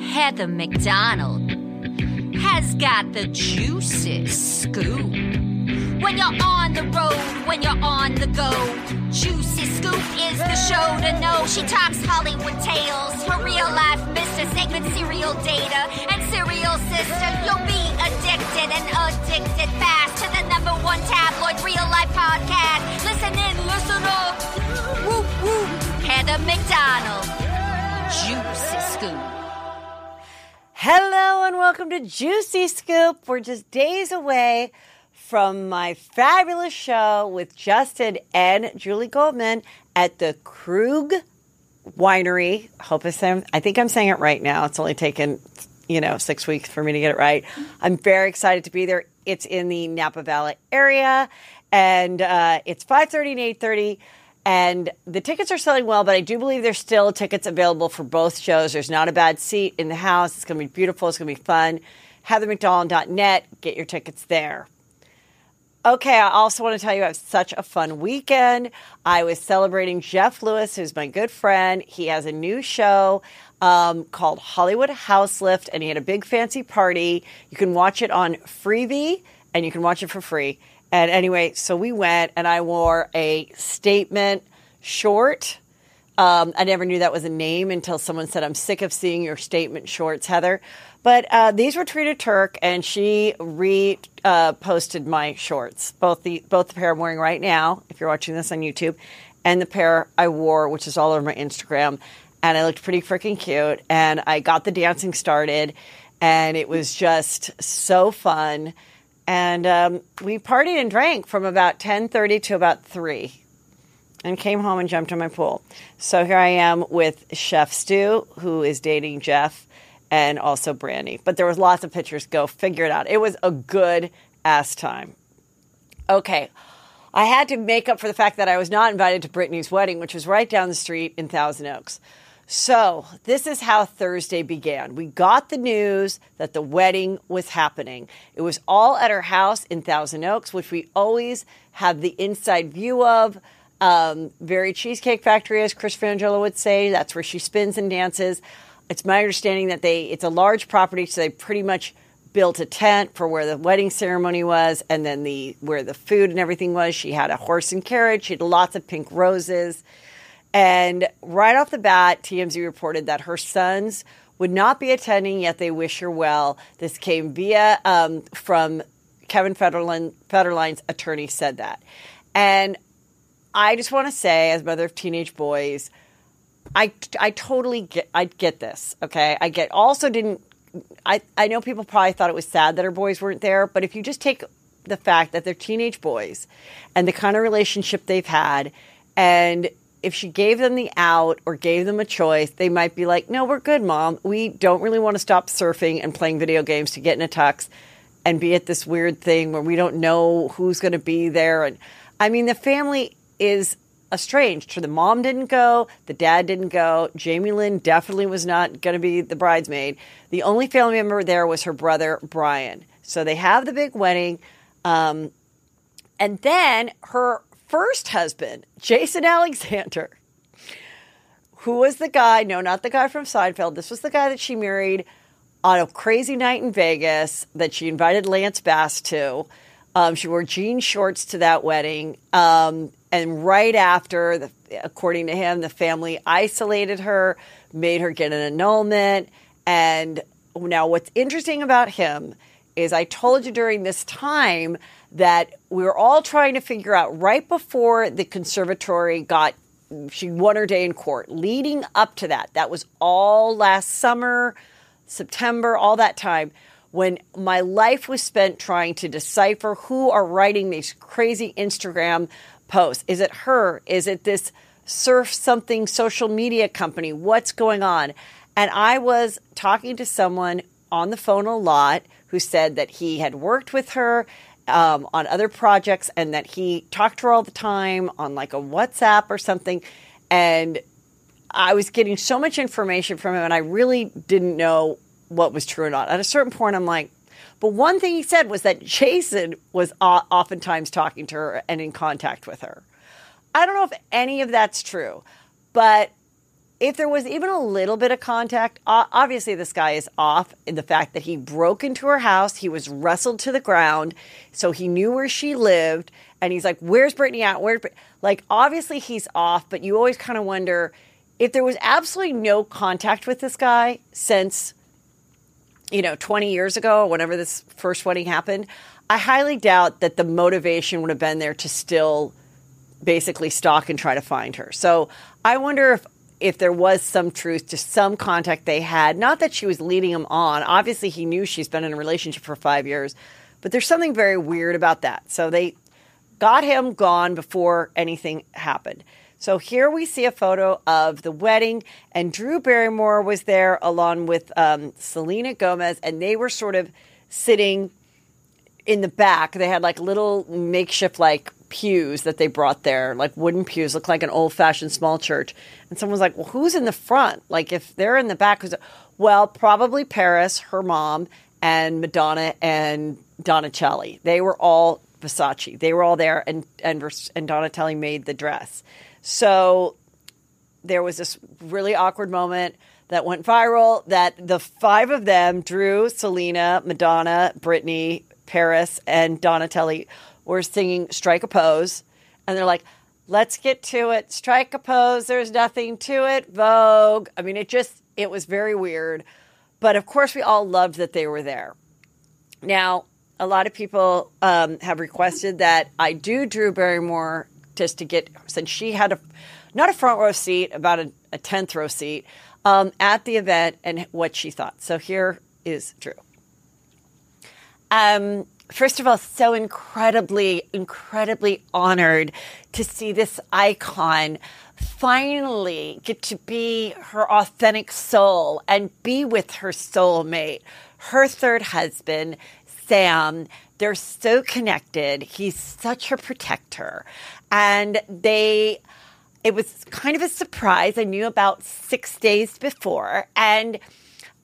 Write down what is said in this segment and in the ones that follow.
Heather McDonald has got the juiciest scoop. When you're on the road, when you're on the go, Juicy Scoop is the show to know. She talks Hollywood tales, her real life Mr. Segment serial data, and serial sister. You'll be addicted and addicted fast to the number one tabloid real life podcast. Listen in, listen up. Whoop whoop. Heather McDonald. Juicy Scoop. Hello and welcome to Juicy Scoop. We're just days away from my fabulous show with Justin and Julie Goldman at the Krug Winery. Hope I'm I think I'm saying it right now. It's only taken, you know, six weeks for me to get it right. I'm very excited to be there. It's in the Napa Valley area, and uh, it's 5:30 and 8:30 and the tickets are selling well, but I do believe there's still tickets available for both shows. There's not a bad seat in the house. It's going to be beautiful. It's going to be fun. HeatherMcDonald.net. Get your tickets there. Okay, I also want to tell you I have such a fun weekend. I was celebrating Jeff Lewis, who's my good friend. He has a new show um, called Hollywood Houselift, and he had a big fancy party. You can watch it on Freevee, and you can watch it for free. And anyway, so we went, and I wore a statement short. Um, I never knew that was a name until someone said, I'm sick of seeing your statement shorts, Heather. But uh, these were Trina Turk, and she reposted uh, my shorts, both the both the pair I'm wearing right now, if you're watching this on YouTube, and the pair I wore, which is all over my Instagram. And I looked pretty freaking cute, and I got the dancing started, and it was just so fun and um, we partied and drank from about 10.30 to about 3 and came home and jumped in my pool. So here i am with chef stu who is dating jeff and also brandy. But there was lots of pictures. Go figure it out. It was a good ass time. Okay. I had to make up for the fact that i was not invited to britney's wedding which was right down the street in thousand oaks so, this is how Thursday began. We got the news that the wedding was happening. It was all at her house in Thousand Oaks, which we always have the inside view of. Um, very Cheesecake Factory, as Chris Franjola would say. That's where she spins and dances. It's my understanding that they it's a large property, so they pretty much built a tent for where the wedding ceremony was, and then the where the food and everything was. She had a horse and carriage. She had lots of pink roses. And right off the bat, TMZ reported that her sons would not be attending, yet they wish her well. This came via um, from Kevin Federline, Federline's attorney said that. And I just want to say, as mother of teenage boys, I, I totally get I get this. Okay, I get. Also, didn't I? I know people probably thought it was sad that her boys weren't there, but if you just take the fact that they're teenage boys and the kind of relationship they've had, and if she gave them the out or gave them a choice, they might be like, no, we're good, mom. We don't really want to stop surfing and playing video games to get in a tux and be at this weird thing where we don't know who's going to be there. And I mean, the family is estranged. The mom didn't go, the dad didn't go. Jamie Lynn definitely was not going to be the bridesmaid. The only family member there was her brother, Brian. So they have the big wedding. Um, and then her first husband, Jason Alexander, who was the guy, no, not the guy from Seinfeld, this was the guy that she married on a crazy night in Vegas that she invited Lance Bass to. Um, she wore jean shorts to that wedding. Um, and right after, the, according to him, the family isolated her, made her get an annulment. And now, what's interesting about him is I told you during this time that we were all trying to figure out right before the conservatory got she won her day in court. Leading up to that that was all last summer september all that time when my life was spent trying to decipher who are writing these crazy instagram posts. Is it her? Is it this surf something social media company? What's going on? And i was talking to someone on the phone a lot who said that he had worked with her um, on other projects and that he talked to her all the time on like a WhatsApp or something. And I was getting so much information from him and I really didn't know what was true or not. At a certain point, I'm like, but one thing he said was that Jason was oftentimes talking to her and in contact with her. I don't know if any of that's true, but if there was even a little bit of contact, obviously this guy is off in the fact that he broke into her house. He was wrestled to the ground. So he knew where she lived. And he's like, Where's Britney at? Where's Brit-? Like, obviously he's off, but you always kind of wonder if there was absolutely no contact with this guy since, you know, 20 years ago, whenever this first wedding happened. I highly doubt that the motivation would have been there to still basically stalk and try to find her. So I wonder if if there was some truth to some contact they had. Not that she was leading him on. Obviously, he knew she's been in a relationship for five years, but there's something very weird about that. So they got him gone before anything happened. So here we see a photo of the wedding, and Drew Barrymore was there along with um, Selena Gomez, and they were sort of sitting in the back. They had like little makeshift like pews that they brought there, like wooden pews, look like an old fashioned small church. And someone was like, "Well, who's in the front? Like, if they're in the back, who's?" Well, probably Paris, her mom, and Madonna and Donatella. They were all Versace. They were all there, and and and Donatella made the dress. So there was this really awkward moment that went viral. That the five of them, Drew, Selena, Madonna, Britney, Paris, and Donatella, were singing "Strike a Pose," and they're like, "Let's get to it. Strike a pose. There's nothing to it. Vogue." I mean, it just it was very weird, but of course, we all loved that they were there. Now, a lot of people um, have requested that I do Drew Barrymore just to get since she had a not a front row seat, about a, a tenth row seat um, at the event, and what she thought. So here is Drew. Um, first of all, so incredibly, incredibly honored to see this icon finally get to be her authentic soul and be with her soulmate, her third husband, Sam. They're so connected. He's such a protector. And they, it was kind of a surprise. I knew about six days before. And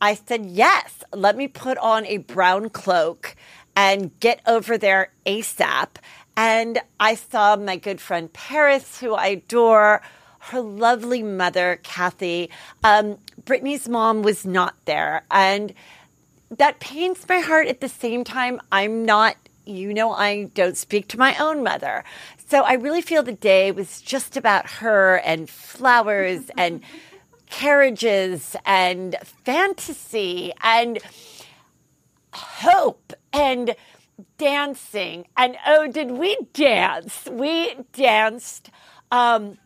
I said, yes, let me put on a brown cloak and get over there ASAP. And I saw my good friend Paris, who I adore, her lovely mother, Kathy. Um, Britney's mom was not there. And that pains my heart at the same time. I'm not, you know, I don't speak to my own mother. So I really feel the day was just about her and flowers and carriages and fantasy and hope and dancing. And oh, did we dance? We danced. Um,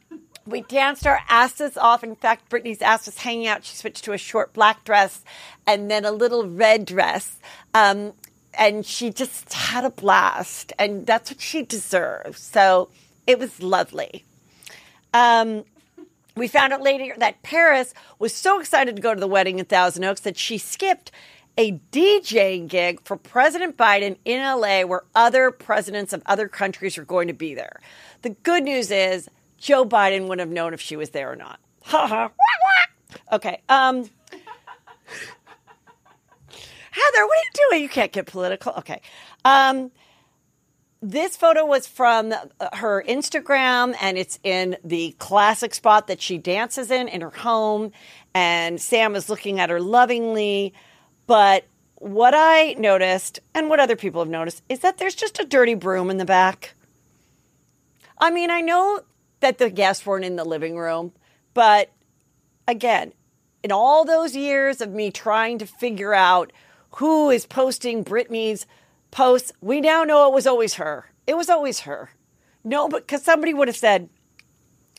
we danced our asses off. In fact, Britney's ass was hanging out. She switched to a short black dress and then a little red dress. Um, and she just had a blast. And that's what she deserves. So it was lovely. Um, we found out later that Paris was so excited to go to the wedding in Thousand Oaks that she skipped a DJing gig for President Biden in LA where other presidents of other countries are going to be there. The good news is Joe Biden wouldn't have known if she was there or not. Ha ha. Okay. Um, Heather, what are you doing? You can't get political. Okay. Um, this photo was from uh, her Instagram and it's in the classic spot that she dances in in her home. And Sam is looking at her lovingly. But what I noticed, and what other people have noticed, is that there's just a dirty broom in the back. I mean, I know that the guests weren't in the living room, but again, in all those years of me trying to figure out who is posting Britney's posts, we now know it was always her. It was always her. No, but because somebody would have said,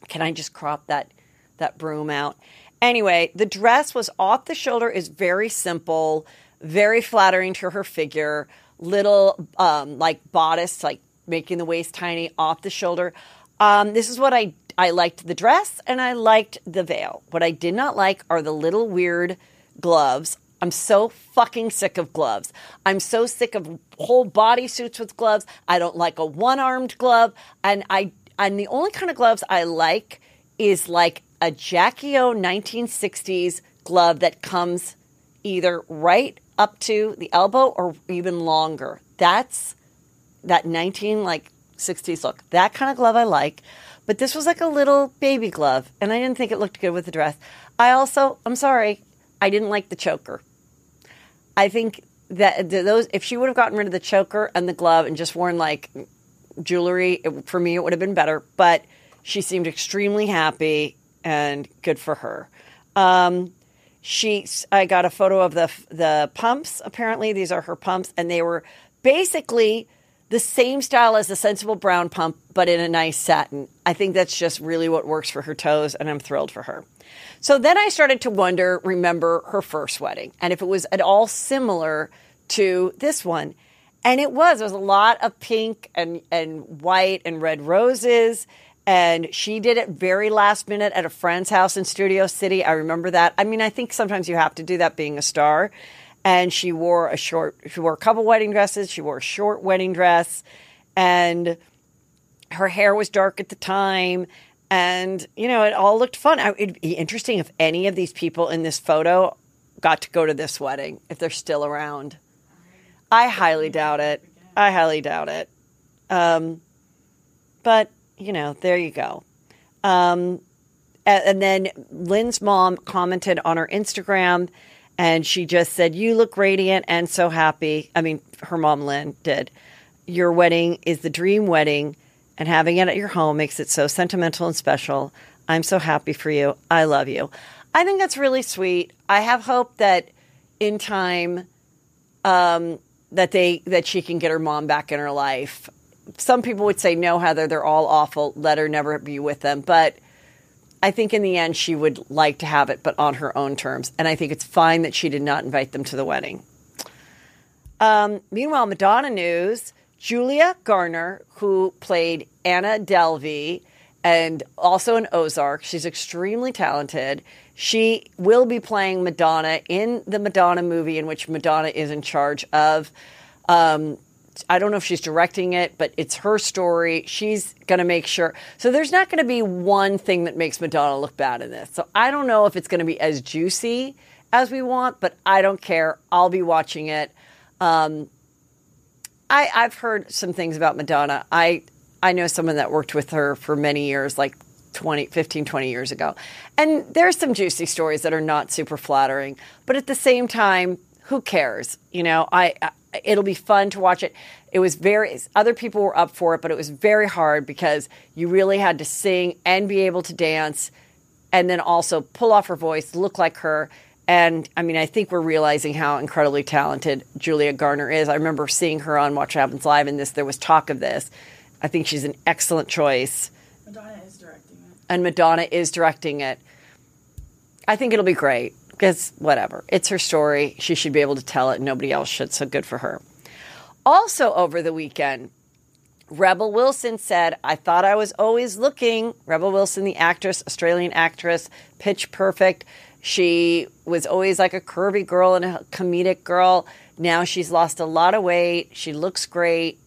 "Can I just crop that that broom out?" Anyway, the dress was off the shoulder, is very simple, very flattering to her figure. Little um, like bodice, like making the waist tiny off the shoulder. Um, this is what I I liked the dress and I liked the veil. What I did not like are the little weird gloves. I'm so fucking sick of gloves. I'm so sick of whole body suits with gloves. I don't like a one-armed glove and I and the only kind of gloves I like is like a Jackie O 1960s glove that comes either right up to the elbow or even longer. That's that 19 like 60s look. That kind of glove I like. but this was like a little baby glove, and I didn't think it looked good with the dress. I also, I'm sorry, I didn't like the choker. I think that those, if she would have gotten rid of the choker and the glove and just worn like jewelry, it, for me, it would have been better. But she seemed extremely happy and good for her. Um, she, I got a photo of the the pumps. Apparently, these are her pumps, and they were basically the same style as the sensible brown pump, but in a nice satin. I think that's just really what works for her toes, and I'm thrilled for her. So then I started to wonder, remember her first wedding, and if it was at all similar to this one. And it was. There was a lot of pink and, and white and red roses. And she did it very last minute at a friend's house in Studio City. I remember that. I mean, I think sometimes you have to do that being a star. And she wore a short, she wore a couple wedding dresses. She wore a short wedding dress. And her hair was dark at the time. And, you know, it all looked fun. It'd be interesting if any of these people in this photo got to go to this wedding, if they're still around. I highly doubt it. I highly doubt it. Um, but you know, there you go. Um, and, and then Lynn's mom commented on her Instagram, and she just said, "You look radiant and so happy." I mean, her mom Lynn did. Your wedding is the dream wedding, and having it at your home makes it so sentimental and special. I'm so happy for you. I love you. I think that's really sweet. I have hope that in time, um, that they that she can get her mom back in her life. Some people would say no, Heather, they're all awful. Let her never be with them. But I think in the end she would like to have it, but on her own terms. And I think it's fine that she did not invite them to the wedding. Um, meanwhile, Madonna news: Julia Garner, who played Anna Delvey and also in Ozark, she's extremely talented. She will be playing Madonna in the Madonna movie, in which Madonna is in charge of. Um, I don't know if she's directing it, but it's her story. She's going to make sure. So there's not going to be one thing that makes Madonna look bad in this. So I don't know if it's going to be as juicy as we want, but I don't care. I'll be watching it. Um, I, I've heard some things about Madonna. I I know someone that worked with her for many years, like 20, 15, 20 years ago. And there's some juicy stories that are not super flattering, but at the same time, who cares? You know, I, I it'll be fun to watch it. It was very other people were up for it, but it was very hard because you really had to sing and be able to dance and then also pull off her voice, look like her. And I mean, I think we're realizing how incredibly talented Julia Garner is. I remember seeing her on Watch Happens Live, and this there was talk of this. I think she's an excellent choice. Madonna is directing it. and Madonna is directing it. I think it'll be great because whatever. It's her story. She should be able to tell it. Nobody else should. So good for her. Also, over the weekend, Rebel Wilson said, I thought I was always looking. Rebel Wilson, the actress, Australian actress, pitch perfect. She was always like a curvy girl and a comedic girl. Now she's lost a lot of weight. She looks great.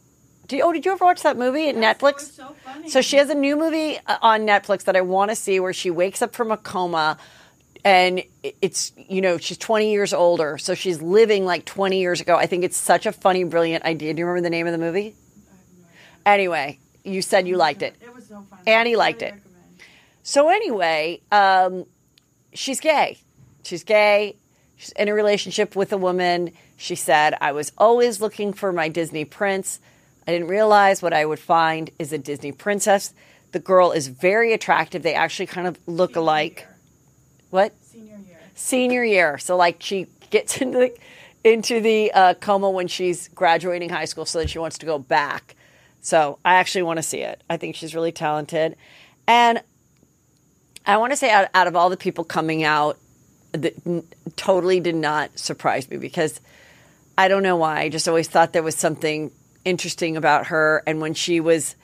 Do you, oh, did you ever watch that movie at Netflix? so funny. So she has a new movie uh, on Netflix that I want to see where she wakes up from a coma and it's you know she's 20 years older so she's living like 20 years ago. I think it's such a funny brilliant idea. Do you remember the name of the movie? Anyway you said you liked it. It was so funny. Annie liked it. recommend. so anyway um, she's gay. She's gay. She's in a relationship with a woman. She said i was always looking for my disney prince. I didn't realize what i would find is a disney princess. The girl is very attractive. They actually kind of look alike. What Senior year. senior year. So like she gets into the into the uh, coma when she's graduating high school, so then she wants to go back. So I actually want to see it. I think she's really talented, and I want to say out, out of all the people coming out, that n- totally did not surprise me because I don't know why. I just always thought there was something interesting about her, and when she was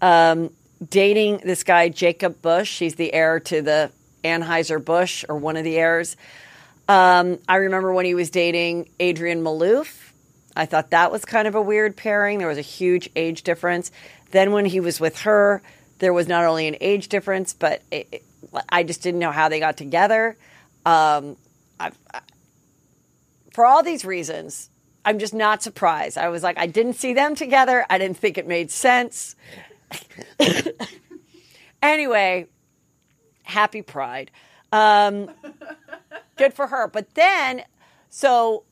um, dating this guy Jacob Busch, he's the heir to the Anheuser Busch or one of the heirs. Um, I remember when he was dating Adrienne Maloof. I thought that was kind of a weird pairing. There was a huge age difference. Then when he was with her, there was not only an age difference, but it, it- I just didn't know how they got together. Um, I, I, for all these reasons, I'm just not surprised. I was like, I didn't see them together. I didn't think it made sense. Anyway, happy Pride. Um, good for her. But then, so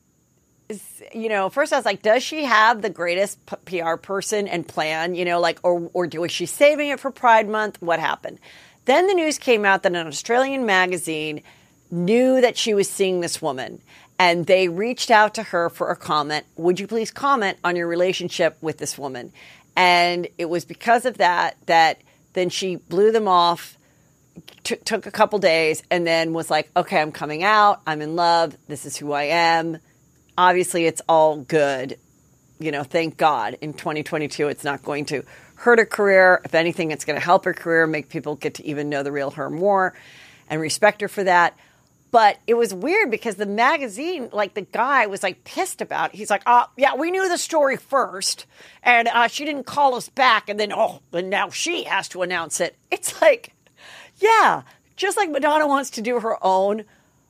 you know, first I was like, does she have the greatest p- PR person and plan? You know, like, or or was she saving it for Pride Month? What happened? Then the news came out that an Australian magazine knew that she was seeing this woman, and they reached out to her for a comment. Would you please comment on your relationship with this woman? And it was because of that that then she blew them off. T- took a couple days and then was like, okay, I'm coming out. I'm in love. This is who I am obviously it's all good. You know, thank God in 2022 it's not going to hurt her career. If anything, it's going to help her career, make people get to even know the real her more and respect her for that. But it was weird because the magazine, like the guy was like pissed about. It. He's like, "Oh, yeah, we knew the story first, and uh, she didn't call us back, and then oh, and now she has to announce it." It's like, yeah, just like Madonna wants to do her own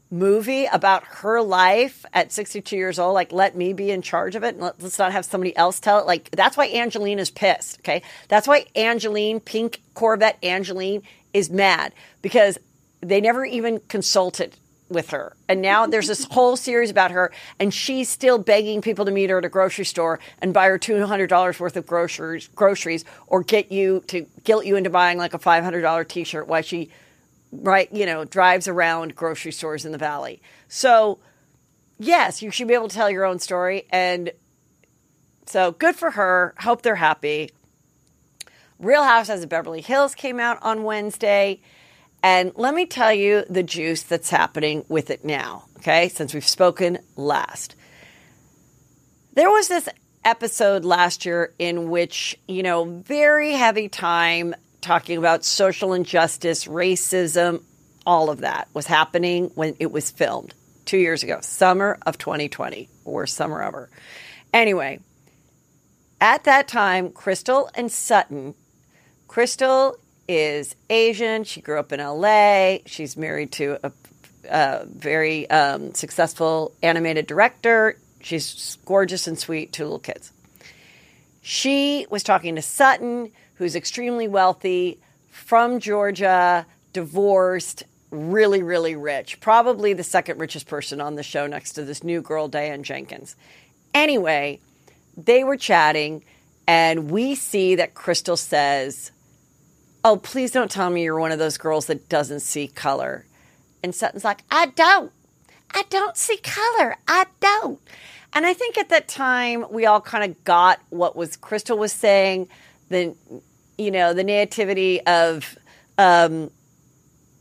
movie about her life at 62 years old like let me be in charge of it and let, us not have somebody else tell it. Like that's why Angelyne is pissed okay? That's why Angelyne pink corvette Angelyne is mad because they never even consulted with her and now there's this whole series about her and she's still begging people to meet her at a grocery store and buy her $200 worth of groceries groceries or get you to guilt you into buying like a $500 t-shirt while she right, you know, drives around grocery stores in the valley. So, yes, you should be able to tell your own story. And so, good for her. Hope they're happy. Real Housewives of Beverly Hills came out on Wednesday. And let me tell you the juice that's happening with it now, okay, since we've spoken last. There was this episode last year in which, you know, very heavy time talking about social injustice, racism, all of that was happening when it was filmed two years ago, summer of 2020, or summer ever. Anyway, at that time, Crystal and Sutton, Crystal is Asian. She grew up in LA. She's married to a, a very um, successful animated director. She's gorgeous and sweet, two little kids. She was talking to Sutton who's extremely wealthy from Georgia, divorced, really, really rich. Probably the second richest person on the show next to this new girl, Diane Jenkins. Anyway, they were chatting, and we see that Crystal says, Oh, please don't tell me you're one of those girls that doesn't see color. And Sutton's like, I don't. I don't see color. I don't. And I think at that time, we all kind of got what was Crystal was saying. The you know, the nativity of, um,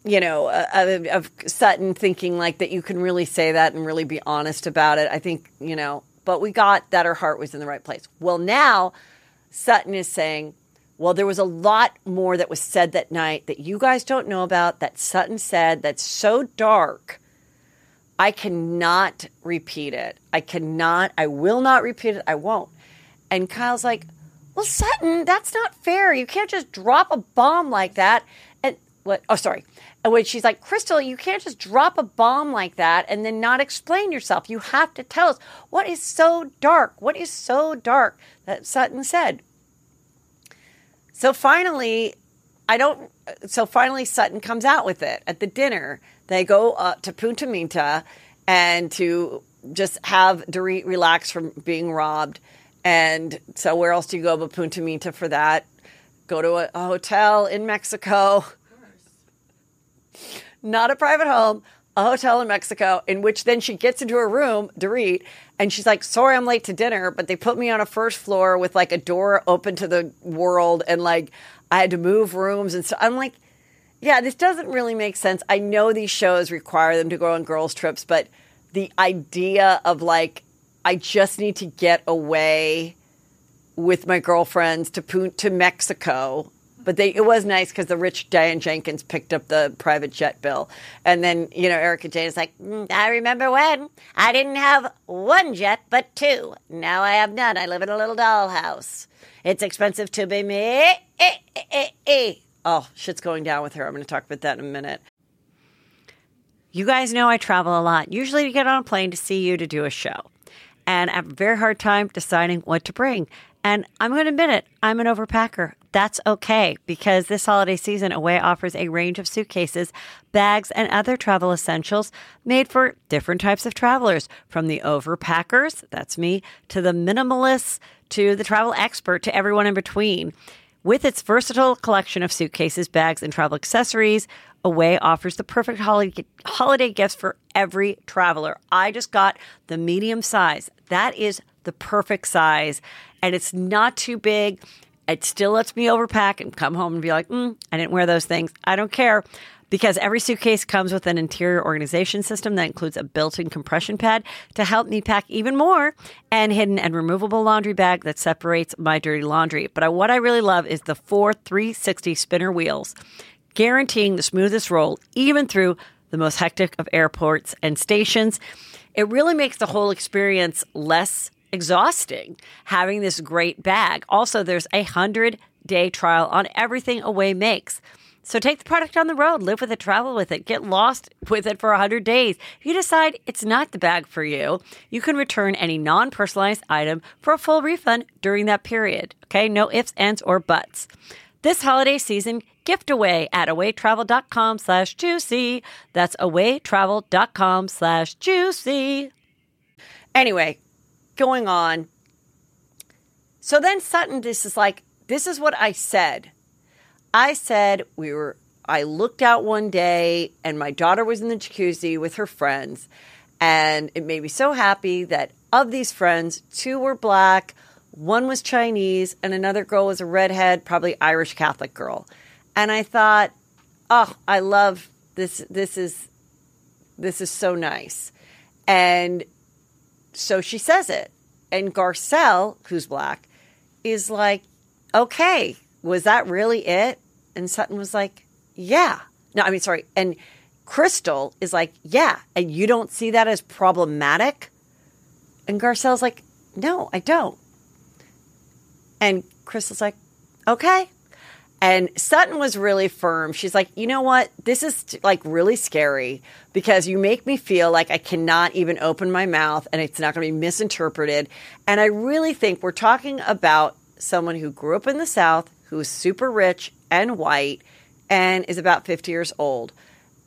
you know, uh, of, of Sutton thinking like that you can really say that and really be honest about it. I think, you know, but we got that her heart was in the right place. Well, now Sutton is saying, well, there was a lot more that was said that night that you guys don't know about that Sutton said that's so dark. I cannot repeat it. I cannot, I will not repeat it. I won't. And Kyle's like, well, Sutton, that's not fair. You can't just drop a bomb like that. And what? Oh, sorry. And when she's like, Crystal, you can't just drop a bomb like that and then not explain yourself. You have to tell us what is so dark. What is so dark that Sutton said. So finally, I don't. So finally, Sutton comes out with it at the dinner. They go uh, to Punta Mita and to just have Dorit relax from being robbed. And so, where else do you go but Punta Mita for that? Go to a, a hotel in Mexico. Not a private home, a hotel in Mexico, in which then she gets into her room, Dorit, and she's like, Sorry, I'm late to dinner, but they put me on a first floor with like a door open to the world, and like I had to move rooms. And so I'm like, Yeah, this doesn't really make sense. I know these shows require them to go on girls' trips, but the idea of like I just need to get away with my girlfriends to to Mexico. But they, it was nice because the rich Diane Jenkins picked up the private jet bill. And then, you know, Erika Jayne is like, mm, I remember when I didn't have one jet, but two. Now I have none. I live in a little dollhouse. It's expensive to be me. Oh, shit's going down with her. I'm going to talk about that in a minute. You guys know I travel a lot, usually to get on a plane to see you to do a show and I have a very hard time deciding what to bring. And I'm going to admit it, I'm an overpacker. That's okay because this holiday season, Away offers a range of suitcases, bags, and other travel essentials made for different types of travelers from the overpackers, that's me, to the minimalists, to the travel expert, to everyone in between. With its versatile collection of suitcases, bags, and travel accessories, Away offers the perfect holiday, holiday gifts for every traveler. I just got the medium size. That is the perfect size, and it's not too big. It still lets me overpack and come home and be like, mm, I didn't wear those things. I don't care because every suitcase comes with an interior organization system that includes a built-in compression pad to help me pack even more and hidden and removable laundry bag that separates my dirty laundry. But what I really love is the four 360 spinner wheels guaranteeing the smoothest roll, even through the most hectic of airports and stations. It really makes the whole experience less exhausting having this great bag. Also, there's a hundred day trial on everything Away makes. So take the product on the road, live with it, travel with it, get lost with it for 100 days. If you decide it's not the bag for you, you can return any non personalized item for a full refund during that period. Okay, no ifs, ands, or buts. This holiday season, gift away at awaytravel.com slash juicy. That's awaytravel.com slash juicy. Anyway, going on. So then Sutton, this is like, this is what I said. I said we were, I looked out one day and my daughter was in the jacuzzi with her friends. And it made me so happy that of these friends, two were black, one was Chinese, and another girl was a redhead, probably Irish Catholic girl. And I thought, oh, I love this. This is this is so nice. And so she says it. And Garcelle, who's black, is like, okay, was that really it? And Sutton was like, yeah. No, I mean, sorry. And Crystal is like, yeah. And you don't see that as problematic? And Garcelle's like, no, I don't. And Crystal's like, okay. And Sutton was really firm. She's like, you know what? This is like really scary because you make me feel like I cannot even open my mouth and it's not going to be misinterpreted. And I really think we're talking about someone who grew up in the South, who is super rich and white, and is about 50 years old.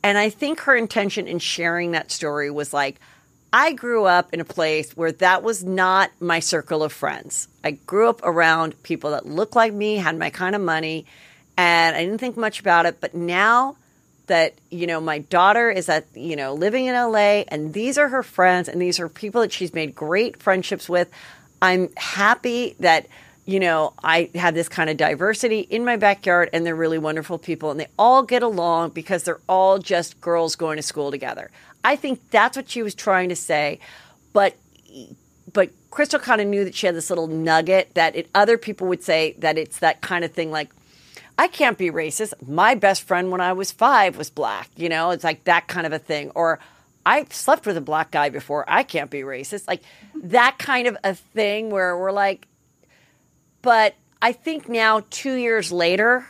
And I think her intention in sharing that story was like, I grew up in a place where that was not my circle of friends. I grew up around people that looked like me, had my kind of money, and I didn't think much about it. But now that, you know, my daughter is at, you know, living in LA and these are her friends and these are people that she's made great friendships with, I'm happy that, you know, I have this kind of diversity in my backyard and they're really wonderful people and they all get along because they're all just girls going to school together. I think that's what she was trying to say. But but Crystal kind of knew that she had this little nugget that it, other people would say that it's that kind of thing like I can't be racist. My best friend when I was 5 was black, you know? It's like that kind of a thing or I slept with a black guy before. I can't be racist. Like that kind of a thing where we're like but I think now 2 years later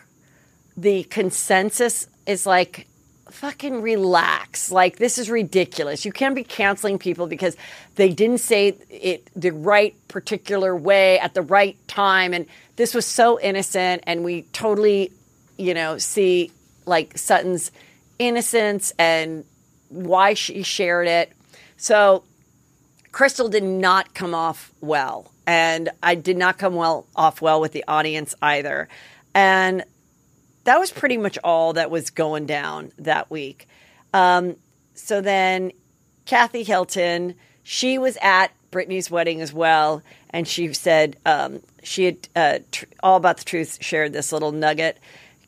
the consensus is like fucking relax. Like this is ridiculous. You can't be canceling people because they didn't say it the right particular way at the right time and this was so innocent and we totally, you know, see like Sutton's innocence and why she shared it. So Crystal did not come off well and I did not come well off well with the audience either. And that was pretty much all that was going down that week. Um, so then Kathy Hilton, she was at Britney's wedding as well, and she said um, she had uh, tr- all about the truth shared this little nugget.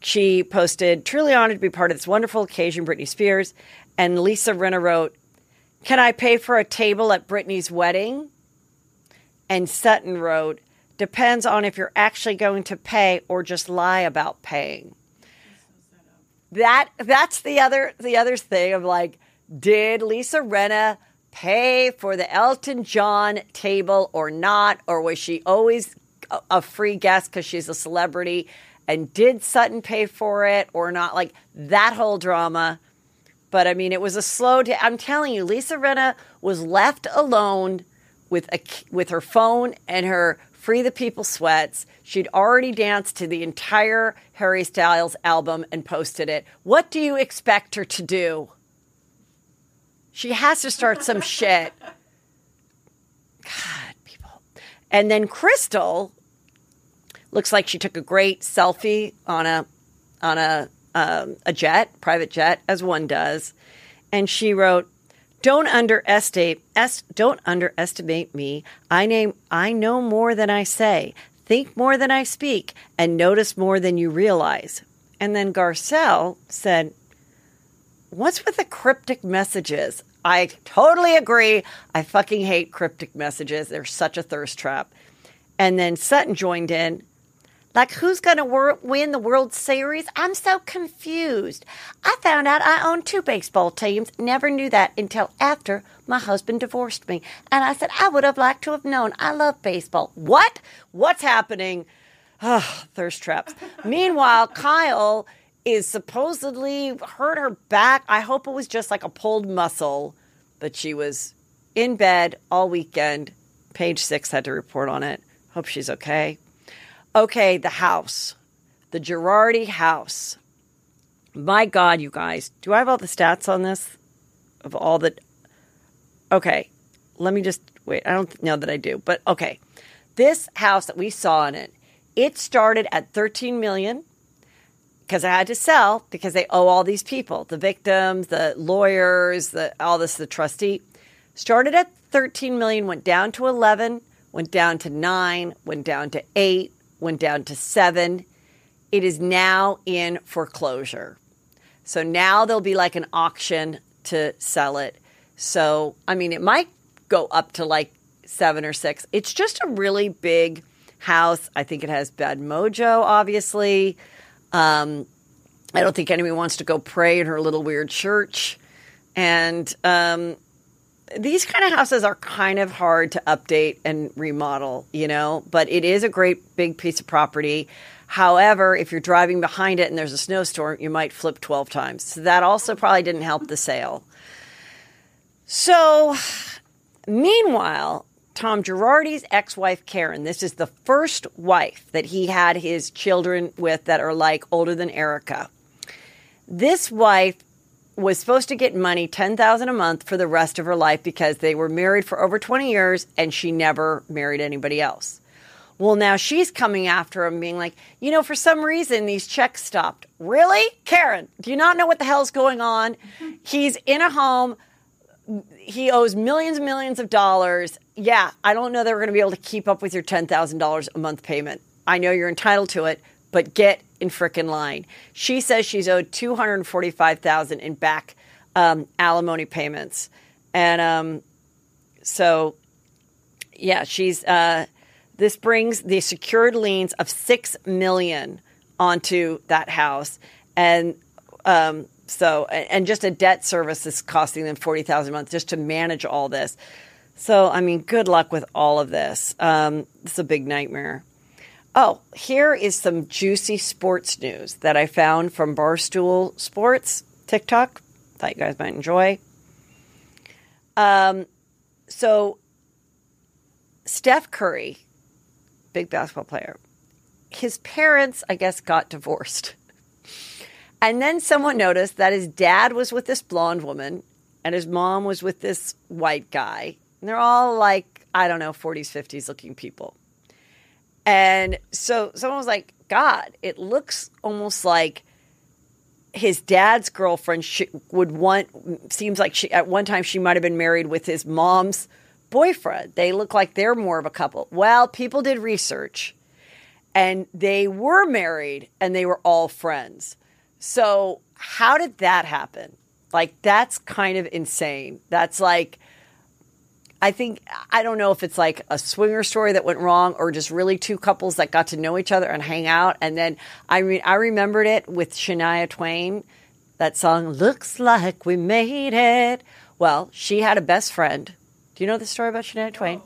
She posted, "Truly honored to be part of this wonderful occasion, Britney Spears." And Lisa Rinna wrote, "Can I pay for a table at Britney's wedding?" And Sutton wrote, "Depends on if you're actually going to pay or just lie about paying." that that's the other the other thing of like, did Lisa Rinna pay for the Elton John table or not, or was she always a, free guest because she's a celebrity? And did Sutton pay for it or not? Like that whole drama. But I mean, it was a slow day. I'm telling you, Lisa Rinna was left alone with a with her phone and her Free the People sweats. She'd already danced to the entire Harry Styles album and posted it. What do you expect her to do? She has to start some shit. God, people. And then Crystal looks like she took a great selfie on a on a um, a jet, private jet, as one does, and she wrote, "Don't underestimate es- don't underestimate me. I name I know more than I say, think more than I speak, and notice more than you realize." And then Garcelle said, What's with the cryptic messages? I totally agree. I fucking hate cryptic messages. They're such a thirst trap. And then Sutton joined in. Like, who's going to wor- win the World Series? I'm so confused. I found out I own two baseball teams. Never knew that until after my husband divorced me. And I said, I would have liked to have known. I love baseball. What? What's happening? Ah, thirst traps. Meanwhile, Kyle is supposedly hurt her back. I hope it was just like a pulled muscle, but she was in bed all weekend. Page six had to report on it. Hope she's okay. Okay, the house, the Girardi house. My God, you guys, do I have all the stats on this? Of all the. Okay, let me just wait. I don't know that I do, but okay. This house that we saw in it, it started at 13 million because I had to sell because they owe all these people, the victims, the lawyers, the all this, the trustee. Started at 13 million, went down to 11, went down to 9, went down to 8, went down to 7. It is now in foreclosure. So now there'll be like an auction to sell it. So, I mean, it might go up to like 7 or 6. It's just a really big house. I think it has bad mojo, obviously. Um, I don't think anyone wants to go pray in her little weird church. And um, these kind of houses are kind of hard to update and remodel, you know, but it is a great big piece of property. However, if you're driving behind it and there's a snowstorm, you might flip 12 times. So that also probably didn't help the sale. So, meanwhile, Tom Girardi's ex wife, Karen, this is the first wife that he had his children with that are like older than Erika. This wife was supposed to get money, 10000 a month for the rest of her life because they were married for over 20 years and she never married anybody else. Well, now she's coming after him, being like, you know, for some reason these checks stopped. Really? Karen, do you not know what the hell's going on? He's in a home. He owes millions and millions of dollars. Yeah, I don't know that we're going to be able to keep up with your $10,000 a month payment. I know you're entitled to it, but get in frickin' line. She says she's owed 245000 in back um, alimony payments. And um, so, yeah, she's. Uh, this brings the secured liens of six million onto that house, and um, so and just a debt service is costing them forty thousand a month just to manage all this. So I mean, good luck with all of this. Um, it's a big nightmare. Oh, here is some juicy sports news that I found from Barstool Sports TikTok. Thought you guys might enjoy. Um, so Steph Curry big basketball player. His parents, I guess, got divorced. And then someone noticed that his dad was with this blonde woman and his mom was with this white guy. And they're all like, I don't know, 40s, 50s looking people. And so someone was like, God, it looks almost like his dad's girlfriend she would want, seems like she, at one time she might have been married with his mom's boyfriend. They look like they're more of a couple. Well, people did research and they were married and they were all friends. So, how did that happen? Like, that's kind of insane. That's like, I think, I don't know if it's like a swinger story that went wrong or just really two couples that got to know each other and hang out. And then I mean, I remembered it with Shania Twain, that song, Looks Like We Made It. Well, she had a best friend do you know the story about Shania Twain?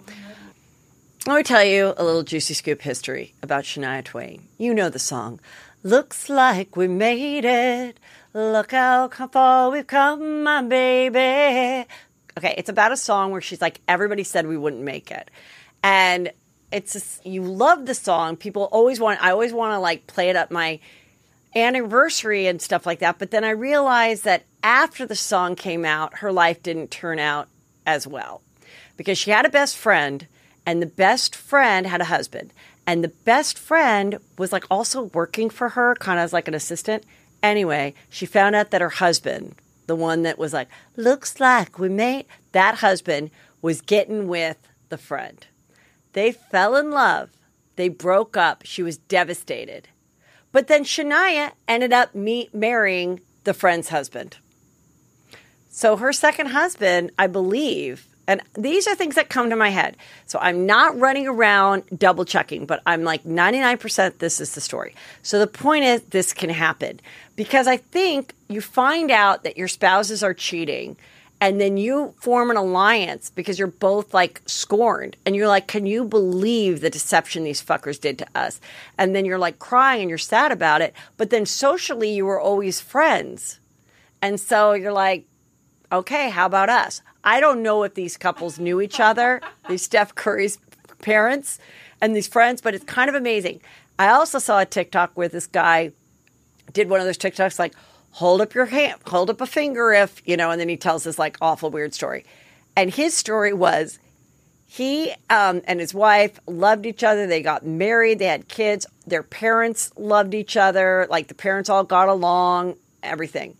Let me tell you a little juicy scoop history about Shania Twain. You know the song. Looks like we made it. Look how far we've come, my baby. Okay, it's about a song where she's like, everybody said we wouldn't make it. And it's you love the song. People always want. I always want to like play it at my anniversary and stuff like that. But then I realized that after the song came out, her life didn't turn out as well because she had a best friend, and the best friend had a husband, and the best friend was like also working for her, kind of as like an assistant. Anyway, she found out that her husband, the one that was like, looks like we made, that husband was getting with the friend. They fell in love. They broke up. She was devastated. But then Shania ended up meet, marrying the friend's husband. So her second husband, I believe, and these are things that come to my head. So I'm not running around double checking, but I'm like 99% this is the story. So the point is, this can happen because I think you find out that your spouses are cheating and then you form an alliance because you're both like scorned and you're like can you believe the deception these fuckers did to us? And then you're like crying and you're sad about it but then socially you were always friends. And so you're like okay how about us? I don't know if these couples knew each other these steph curry's parents and these friends but it's kind of amazing. I also saw a tiktok where this guy did one of those tiktoks like hold up your hand, hold up a finger if, you know, and then he tells this like awful weird story. And his story was he um, and his wife loved each other. They got married, they had kids, their parents loved each other, like the parents all got along, everything.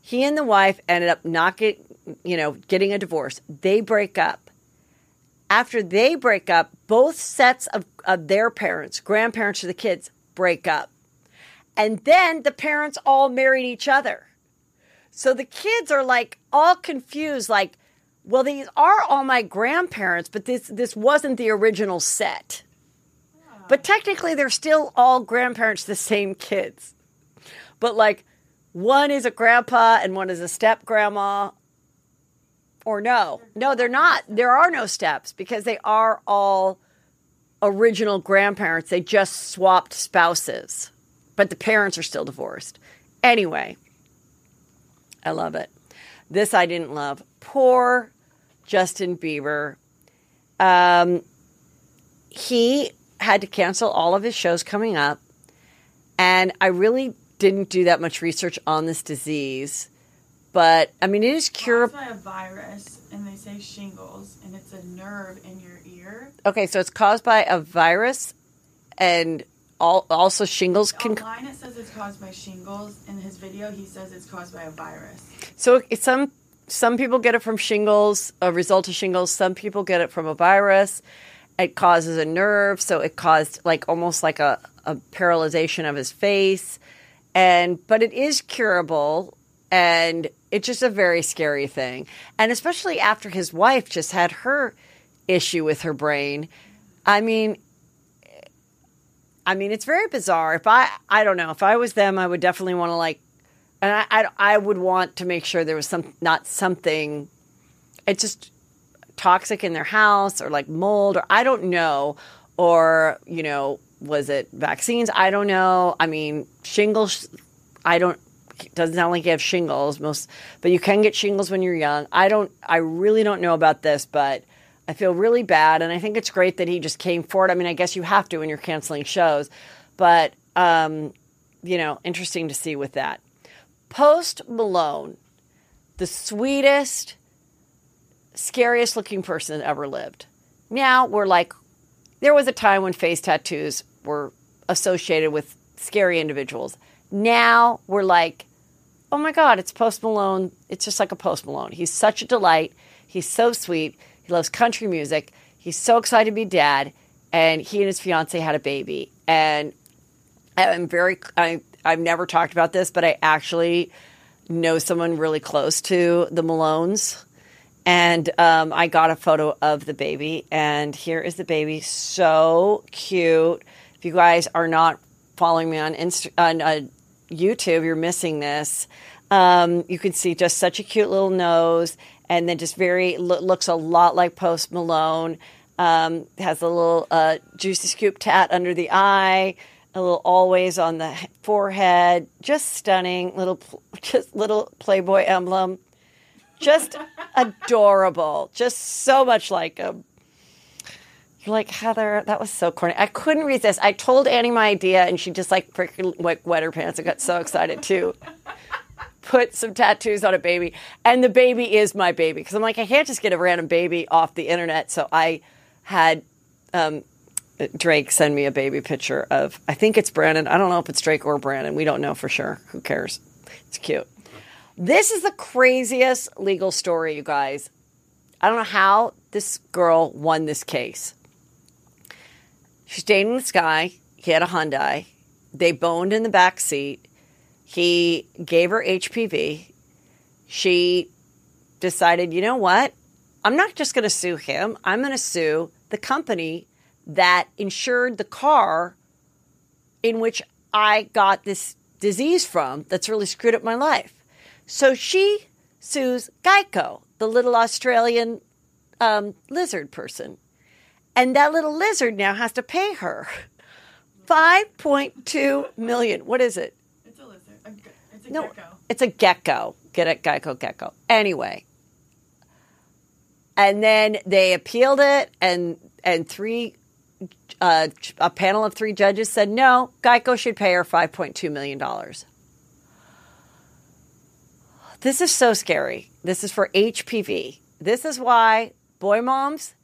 He and the wife ended up not get, you know, getting a divorce. They break up. After they break up, both sets of, of their parents, grandparents to the kids, break up. And then the parents all married each other. So the kids are like all confused, like, well, these are all my grandparents, but this this wasn't the original set. But technically they're still all grandparents, the same kids. But like one is a grandpa and one is a step grandma. Or no. No, they're not. There are no steps because they are all original grandparents. They just swapped spouses but the parents are still divorced. Anyway, I love it. This I didn't love. Poor Justin Bieber. Um, he had to cancel all of his shows coming up. And I really didn't do that much research on this disease. But I mean, it is curable. It's by a virus, and they say shingles, and it's a nerve in your ear. Okay, so it's caused by a virus, and all, also shingles can. Online it says it's caused by shingles. In his video, he says it's caused by a virus. So it's some some people get it from shingles, a result of shingles. Some people get it from a virus. It causes a nerve, so it caused like almost like a, a paralyzation of his face. And but it is curable, and it's just a very scary thing. And especially after his wife just had her issue with her brain. I mean, I mean, it's very bizarre. If I, I don't know, if I was them, I would definitely want to like, and I, I, I would want to make sure there was some, not something, it's just toxic in their house or like mold or I don't know, or you know, was it vaccines? I don't know. I mean, shingles. I don't. Doesn't sound like you have shingles most, but you can get shingles when you're young. I don't. I really don't know about this, but I feel really bad, and I think it's great that he just came forward. I mean, I guess you have to when you're canceling shows, but um, you know, interesting to see with that. Post Malone, the sweetest, scariest looking person that ever lived. Now we're like, there was a time when face tattoos were associated with scary individuals. Now we're like, oh my God, it's Post Malone. It's just like a Post Malone. He's such a delight. He's so sweet. He loves country music. He's so excited to be dad, and he and his fiance had a baby. And I'm very, I, I've never talked about this, but I actually know someone really close to the Malones. And um, I got a photo of the baby, and here is the baby. So cute. If you guys are not following me on, on uh, YouTube, you're missing this. Um, you can see just such a cute little nose and then just very lo- looks a lot like Post Malone. Um, has a little uh, juicy scoop tat under the eye, a little always on the forehead. Just stunning little, just little Playboy emblem. Just adorable. Just so much like him. You're like Heather, that was so corny. I couldn't resist. I told Annie my idea, and she just like freaking like wet her pants and got so excited too. Put some tattoos on a baby, and the baby is my baby because I'm like I can't just get a random baby off the internet. So I had um, Drake send me a baby picture of I think it's Brandon. I don't know if it's Drake or Brandon. We don't know for sure. Who cares? It's cute. This is the craziest legal story, you guys. I don't know how this girl won this case. She's dating this guy. He had a Hyundai. They boned in the back seat. He gave her HPV. She decided, you know what? I'm not just going to sue him. I'm going to sue the company that insured the car in which I got this disease from that's really screwed up my life. So she sues Geico, the little Australian um, lizard person. And that little lizard now has to pay her 5.2 million. What is it? It's a lizard. A, ge- it's a No, gecko. it's a gecko. Get it? Geico gecko. Anyway. And then they appealed it and and three uh, a panel of three judges said no, Geico should pay her 5.2 million dollars. This is so scary. This is for HPV. This is why boy moms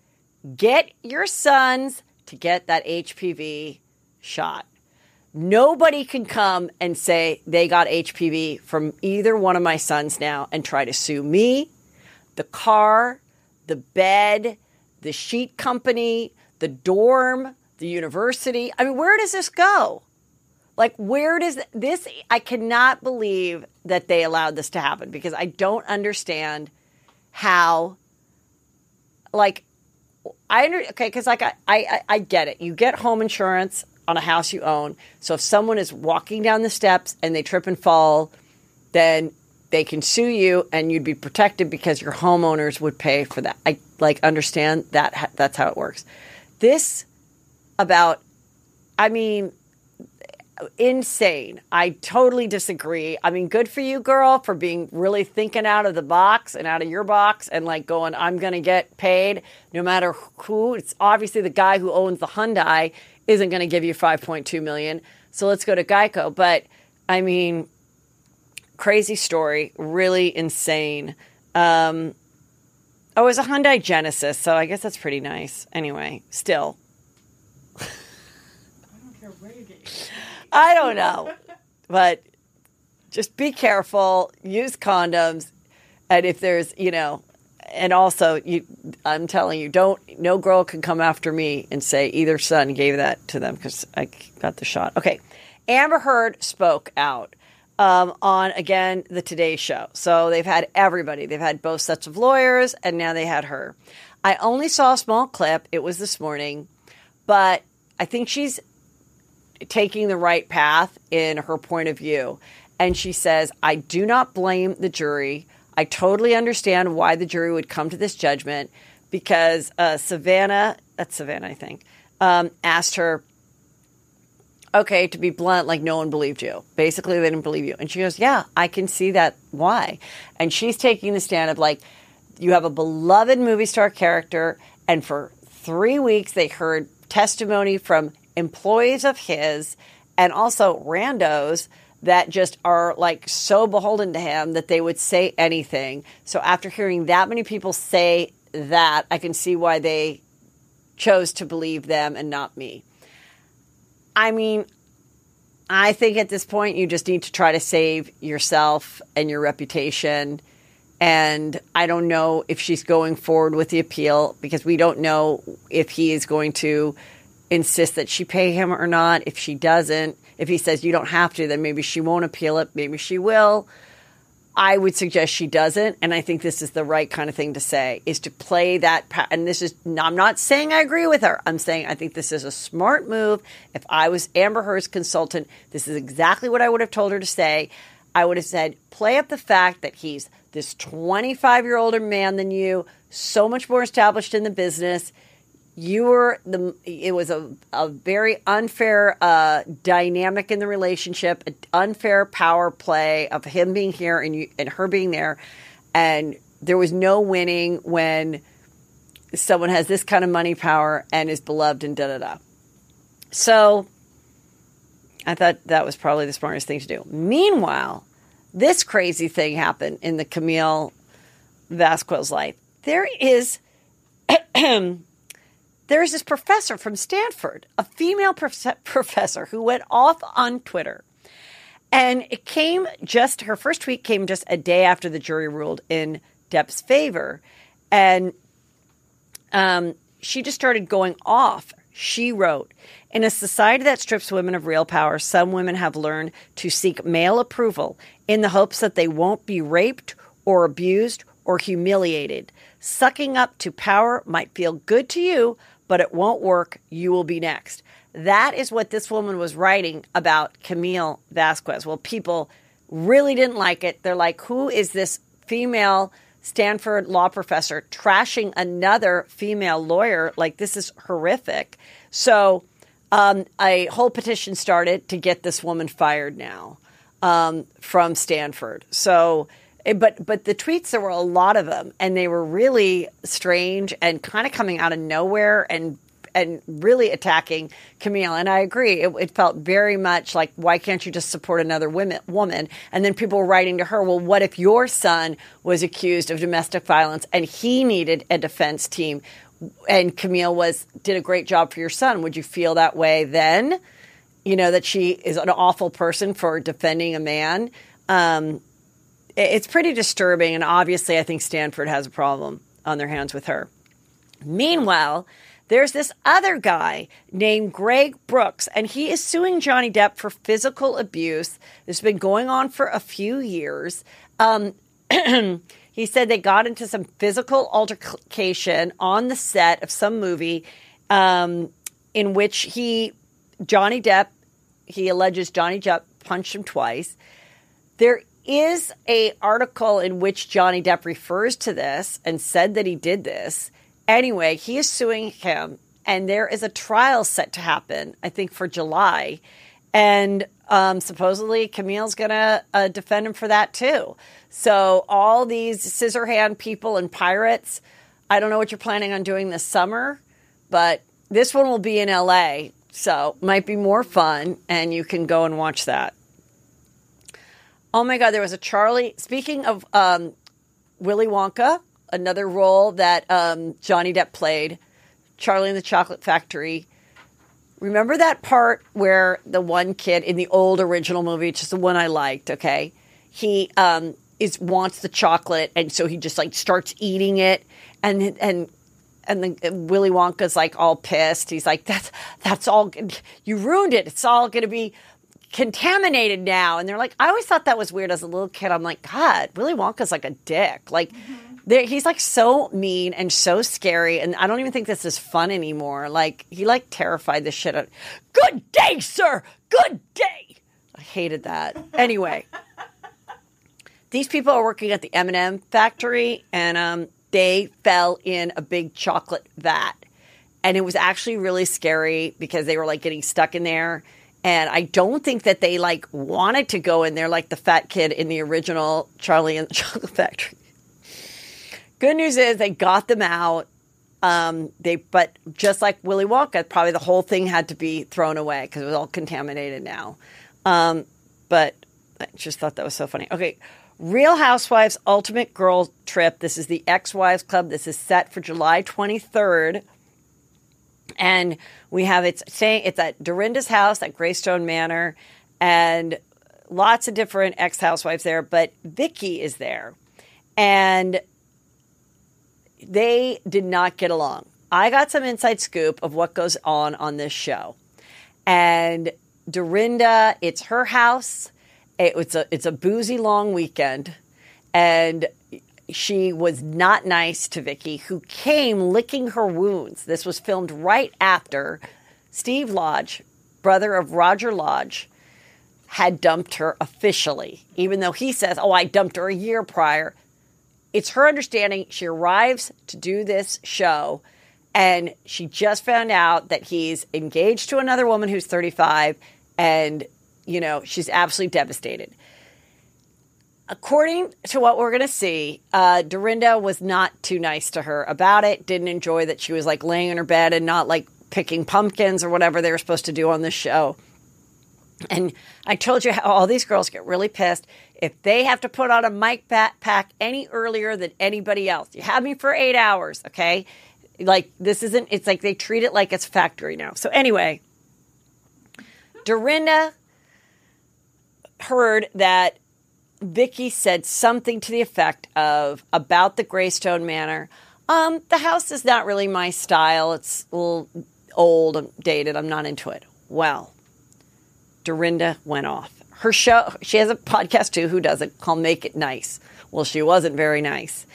get your sons to get that HPV shot. Nobody can come and say they got HPV from either one of my sons now and try to sue me, the car, the bed, the sheet company, the dorm, the university. I mean, where does this go? Like, where does this? I cannot believe that they allowed this to happen because I don't understand how, like, I under, okay, because like I, I I get it. You get home insurance on a house you own. So if someone is walking down the steps and they trip and fall, then they can sue you and you'd be protected because your homeowners would pay for that. I like understand that that's how it works. This about I mean insane. I totally disagree. I mean, good for you, girl, for being really thinking out of the box and out of your box and like going, I'm going to get paid no matter who. It's obviously the guy who owns the Hyundai isn't going to give you 5.2 million. So let's go to Geico. But I mean, crazy story, really insane. Um, oh, it was a Hyundai Genesis, so I guess that's pretty nice. Anyway, still, I don't care where you I don't know, but just be careful. Use condoms, and if there's, you know, and also, you, I'm telling you, don't. No girl can come after me and say either son gave that to them because I got the shot. Okay, Amber Heard spoke out um, on again the Today Show. So they've had everybody. They've had both sets of lawyers, and now they had her. I only saw a small clip. It was this morning, but I think she's taking the right path in her point of view. And she says, I do not blame the jury. I totally understand why the jury would come to this judgment because uh, Savannah, that's Savannah, I think, um, asked her, okay, to be blunt, like no one believed you. Basically, they didn't believe you. And she goes, yeah, I can see that. Why? And she's taking the stand of like, you have a beloved movie star character, and for three weeks they heard testimony from employees of his and also randos that just are like so beholden to him that they would say anything. So after hearing that many people say that, I can see why they chose to believe them and not me. I mean, I think at this point you just need to try to save yourself and your reputation. And I don't know if she's going forward with the appeal because we don't know if he is going to insist that she pay him or not. If she doesn't, if he says you don't have to, then maybe she won't appeal it. Maybe she will. I would suggest she doesn't, and I think this is the right kind of thing to say is to play that. And this is I'm not saying I agree with her. I'm saying I think this is a smart move. If I was Amber Heard's consultant, this is exactly what I would have told her to say. I would have said, play up the fact that he's this 25 year older man than you, so much more established in the business you were the it was a, a very unfair uh, dynamic in the relationship an unfair power play of him being here and you and her being there and there was no winning when someone has this kind of money power and is beloved and da da da. So I thought that was probably the smartest thing to do. Meanwhile, this crazy thing happened in the Camille Vasquez life. There is there is this professor from Stanford, a female prof- professor who went off on Twitter. And it came just, her first tweet came just a day after the jury ruled in Depp's favor. And um, she just started going off. She wrote, In a society that strips women of real power, some women have learned to seek male approval in the hopes that they won't be raped or abused or humiliated. Sucking up to power might feel good to you, but it won't work. You will be next. That is what this woman was writing about Camille Vasquez. Well, people really didn't like it. They're like, who is this female Stanford law professor trashing another female lawyer? Like, this is horrific. So, um, a whole petition started to get this woman fired now um, from Stanford. So, Eh, but but the tweets there were a lot of them and they were really strange and kind of coming out of nowhere and and really attacking Camille. And I agree, it, it, felt very much like, why can't you just support another women, woman? And then people were writing to her, well, what if your son was accused of domestic violence and he needed a defense team? And Camille was did a great job for your son. Would you feel that way then? You know that she is an awful person for defending a man. Um, it's pretty disturbing. And obviously, I think Stanford has a problem on their hands with her. Meanwhile, there's this other guy named Greg Brooks, and he is suing Johnny Depp for physical abuse. This has been going on for a few years. Um, he said they got into some physical altercation on the set of some movie um, in which he, Johnny Depp, he alleges Johnny Depp punched him twice. There is a article in which Johnny Depp refers to this and said that he did this. Anyway, he is suing him, and there is a trial set to happen, I think, for July. And um, supposedly Camille's going to uh, defend him for that too. So, all these scissor hand people and pirates, I don't know what you're planning on doing this summer, but this one will be in LA. So, might be more fun, and you can go and watch that. Oh my God, there was a Charlie. Speaking of um, Willy Wonka, another role that um, Johnny Depp played, Charlie in the Chocolate Factory. Remember that part where the one kid in the old original movie, which is the one I liked, okay? He um, is wants the chocolate, and so he just like starts eating it, and and and the Willy Wonka's like all pissed. He's like, "That's that's all. You ruined it. It's all going to be contaminated now. And they're like, I always thought that was weird as a little kid. I'm like, God, Willy Wonka's like a dick. Like, mm-hmm. he's like so mean and so scary. And I don't even think this is fun anymore. Like, he like terrified the shit out. Good day, sir. Good day. I hated that. Anyway, these people are working at the M&M factory and um, they fell in a big chocolate vat. And it was actually really scary because they were like getting stuck in there and I don't think that they like wanted to go in there like the fat kid in the original Charlie and the Chocolate Factory. Good news is they got them out. Um, they, but just like Willy Wonka, probably the whole thing had to be thrown away because it was all contaminated now. Um, but I just thought that was so funny. Okay, Real Housewives Ultimate Girl Trip. This is the Ex Wives Club. This is set for July 23rd. And we have it's saying it's at Dorinda's house at Greystone Manor, and lots of different ex housewives there. But Vicki is there, and they did not get along. I got some inside scoop of what goes on on this show, and Dorinda, it's her house. It's a it's a boozy long weekend, and she was not nice to Vicki, who came licking her wounds. This was filmed right after Steve Lodge, brother of Roger Lodge, had dumped her officially, even though he says, Oh, I dumped her a year prior. It's her understanding she arrives to do this show and she just found out that he's engaged to another woman who's 35 and, you know, she's absolutely devastated according to what we're going to see, uh, Dorinda was not too nice to her about it. Didn't enjoy that she was like laying in her bed and not like picking pumpkins or whatever they were supposed to do on the show. And I told you how all these girls get really pissed if they have to put on a mic pack any earlier than anybody else. You have me for eight hours, okay? Like, this isn't, it's like they treat it like it's factory now. So, anyway, Dorinda heard that Vicki said something to the effect of about the Greystone Manor. Um, the house is not really my style. It's a little old, dated. I'm not into it. Well, Dorinda went off. Her show, she has a podcast too, who does it, called Make It Nice. Well, she wasn't very nice.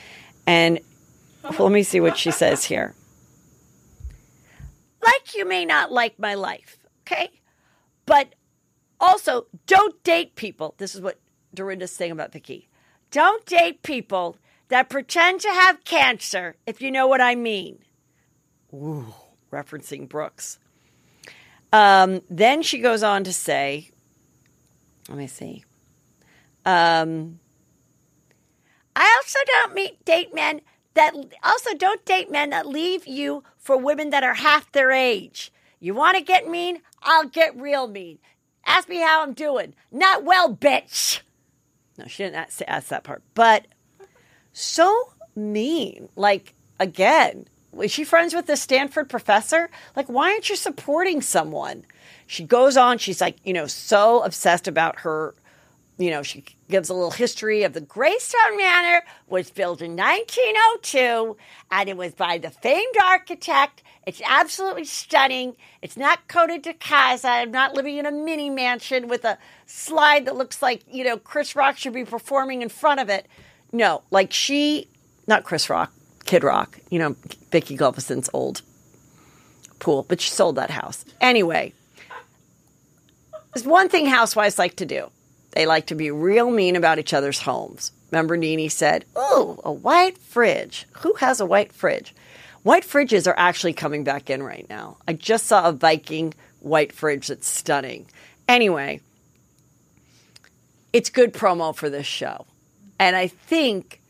And let me see what she says here. Like you may not like my life, okay? But also, don't date people. This is what Dorinda's saying about Vicki. Don't date people that pretend to have cancer, if you know what I mean. Ooh, referencing Brooks. Um, then she goes on to say, let me see. Um, I also don't meet date men that also don't date men that leave you for women that are half their age. You want to get mean? I'll get real mean. Ask me how I'm doing. Not well, bitch. No, she didn't ask, that part. But so mean. Like, again, is she friends with the Stanford professor? Like, why aren't you supporting someone? She goes on, she's like, you know, so obsessed about her, you know, she gives a little history of the Greystone Manor was built in 1902 and it was by the famed architect. It's absolutely stunning. It's not Coto de Caza. I'm not living in a mini mansion with a slide that looks like, you know, Chris Rock should be performing in front of it. No, like she, not Chris Rock, Kid Rock, you know, Vicki Gunvalson's old pool, but she sold that house. Anyway, there's one thing housewives like to do. They like to be real mean about each other's homes. Remember, Nene said, Oh, a white fridge. Who has a white fridge? White fridges are actually coming back in right now. I just saw a Viking white fridge that's stunning. Anyway, it's good promo for this show. And I think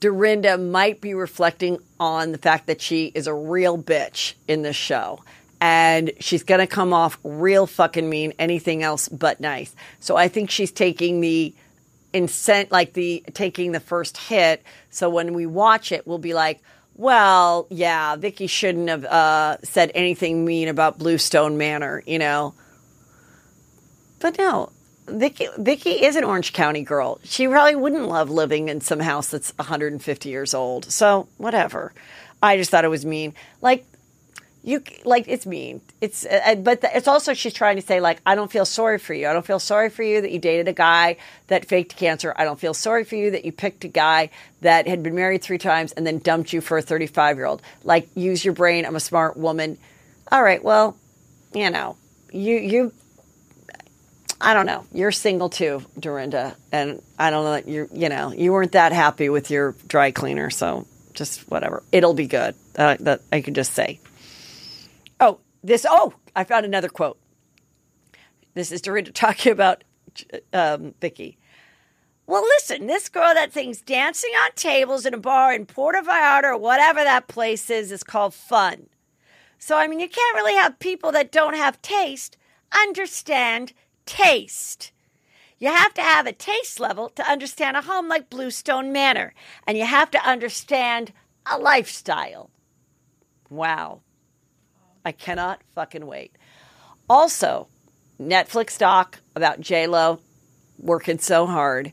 Dorinda might be reflecting on the fact that she is a real bitch in this show. And she's going to come off real fucking mean, anything else but nice. So I think she's taking the incent, like the taking the first hit. So when we watch it, we'll be like, well, yeah, Vicki shouldn't have uh, said anything mean about Bluestone Manor, you know. But no, Vicki, Vicki is an Orange County girl. She probably wouldn't love living in some house that's 150 years old. So whatever. I just thought it was mean. Like you, like it's mean. It's, uh, but it's also she's trying to say like I don't feel sorry for you. I don't feel sorry for you that you dated a guy that faked cancer. I don't feel sorry for you that you picked a guy that had been married three times and then dumped you for a 35 year old. Like use your brain. I'm a smart woman. All right. Well, you know, you you I don't know. You're single too, Dorinda, and I don't know that you you know you weren't that happy with your dry cleaner, so just whatever. It'll be good. Uh, that I can just say. This. Oh, I found another quote. This is Dorinda talking about um, Vicki. Well, listen, this girl that thinks dancing on tables in a bar in Puerto Vallarta or whatever that place is is called fun. So, I mean, you can't really have people that don't have taste understand taste. You have to have a taste level to understand a home like Bluestone Manor, and you have to understand a lifestyle. Wow. I cannot fucking wait. Also, Netflix doc about J Lo working so hard.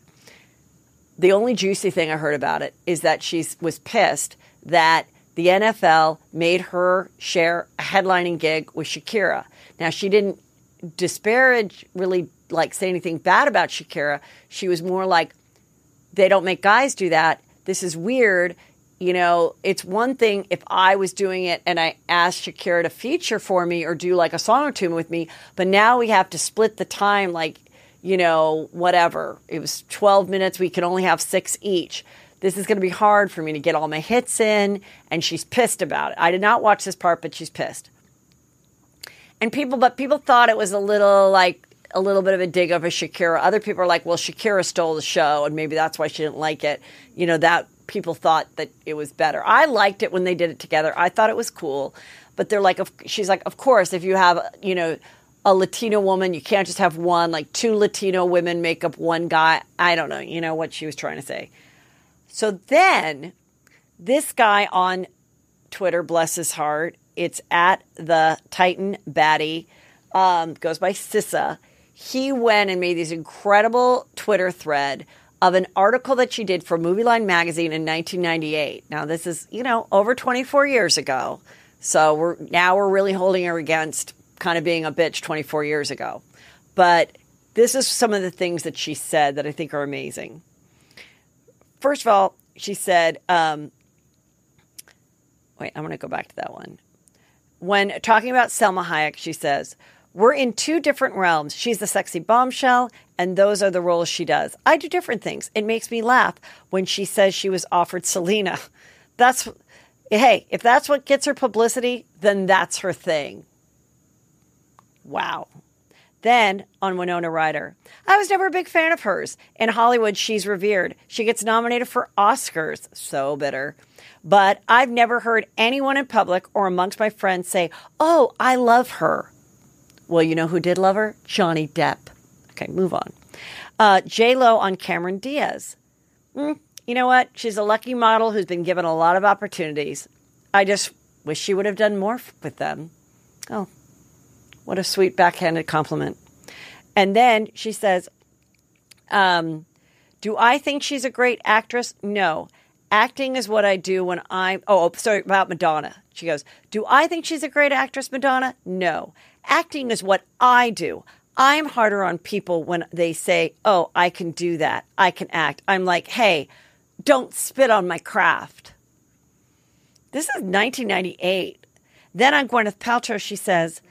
The only juicy thing I heard about it is that she was pissed that the NFL made her share a headlining gig with Shakira. Now she didn't disparage, really like say anything bad about Shakira. She was more like, they don't make guys do that. This is weird. You know, it's one thing if I was doing it and I asked Shakira to feature for me or do like a song or two with me, but now we have to split the time like, you know, whatever. It was 12 minutes. We can only have six each. This is going to be hard for me to get all my hits in. And she's pissed about it. I did not watch this part, but she's pissed and people but people thought it was a little like a little bit of a dig of a Shakira. Other people are like, well, Shakira stole the show, and maybe that's why she didn't like it. You know, that people thought that it was better. I liked it when they did it together. I thought it was cool, but they're like, she's like, of course, if you have, you know, a Latino woman, you can't just have one. Like two Latino women make up one guy. I don't know. You know what she was trying to say. So then, this guy on Twitter, bless his heart, it's at the Titan Batty, um, goes by Sissa. He went and made this incredible Twitter thread of an article that she did for Movieline magazine in 1998. Now this is, you know, over 24 years ago. So we're now we're really holding her against kind of being a bitch 24 years ago. But this is some of the things that she said that I think are amazing. First of all, she said, um, wait, I'm going to go back to that one. When talking about Selma Hayek, she says, We're in two different realms. She's the sexy bombshell, and those are the roles she does. I do different things. It makes me laugh when she says she was offered Selena. That's, hey, if that's what gets her publicity, then that's her thing. Wow. Then on Winona Ryder, I was never a big fan of hers. In Hollywood, she's revered. She gets nominated for Oscars. So bitter. But I've never heard anyone in public or amongst my friends say, Oh, I love her. Well, you know who did love her? Johnny Depp. Okay, move on. Uh, J Lo on Cameron Diaz. Mm, you know what? She's a lucky model who's been given a lot of opportunities. I just wish she would have done more with them. Oh, what a sweet backhanded compliment. And then she says, um, Do I think she's a great actress? No. Acting is what I do when I'm. Oh, oh, sorry, about Madonna. She goes, Do I think she's a great actress, Madonna? No. Acting is what I do. I'm harder on people when they say, Oh, I can do that. I can act. I'm like, Hey, don't spit on my craft. This is 1998. Then on Gwyneth Paltrow, she says,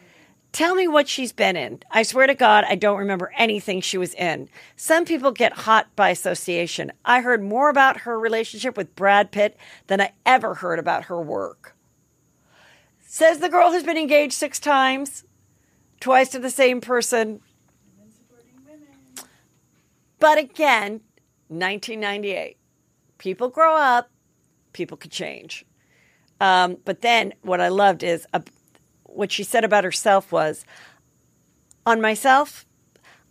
Tell me what she's been in. I swear to God, I don't remember anything she was in. Some people get hot by association. I heard more about her relationship with Brad Pitt than I ever heard about her work. Says the girl who's been engaged six times, twice to the same person. But again, 1998. People grow up, people could change. Um, but then what I loved is a, what she said about herself was on myself,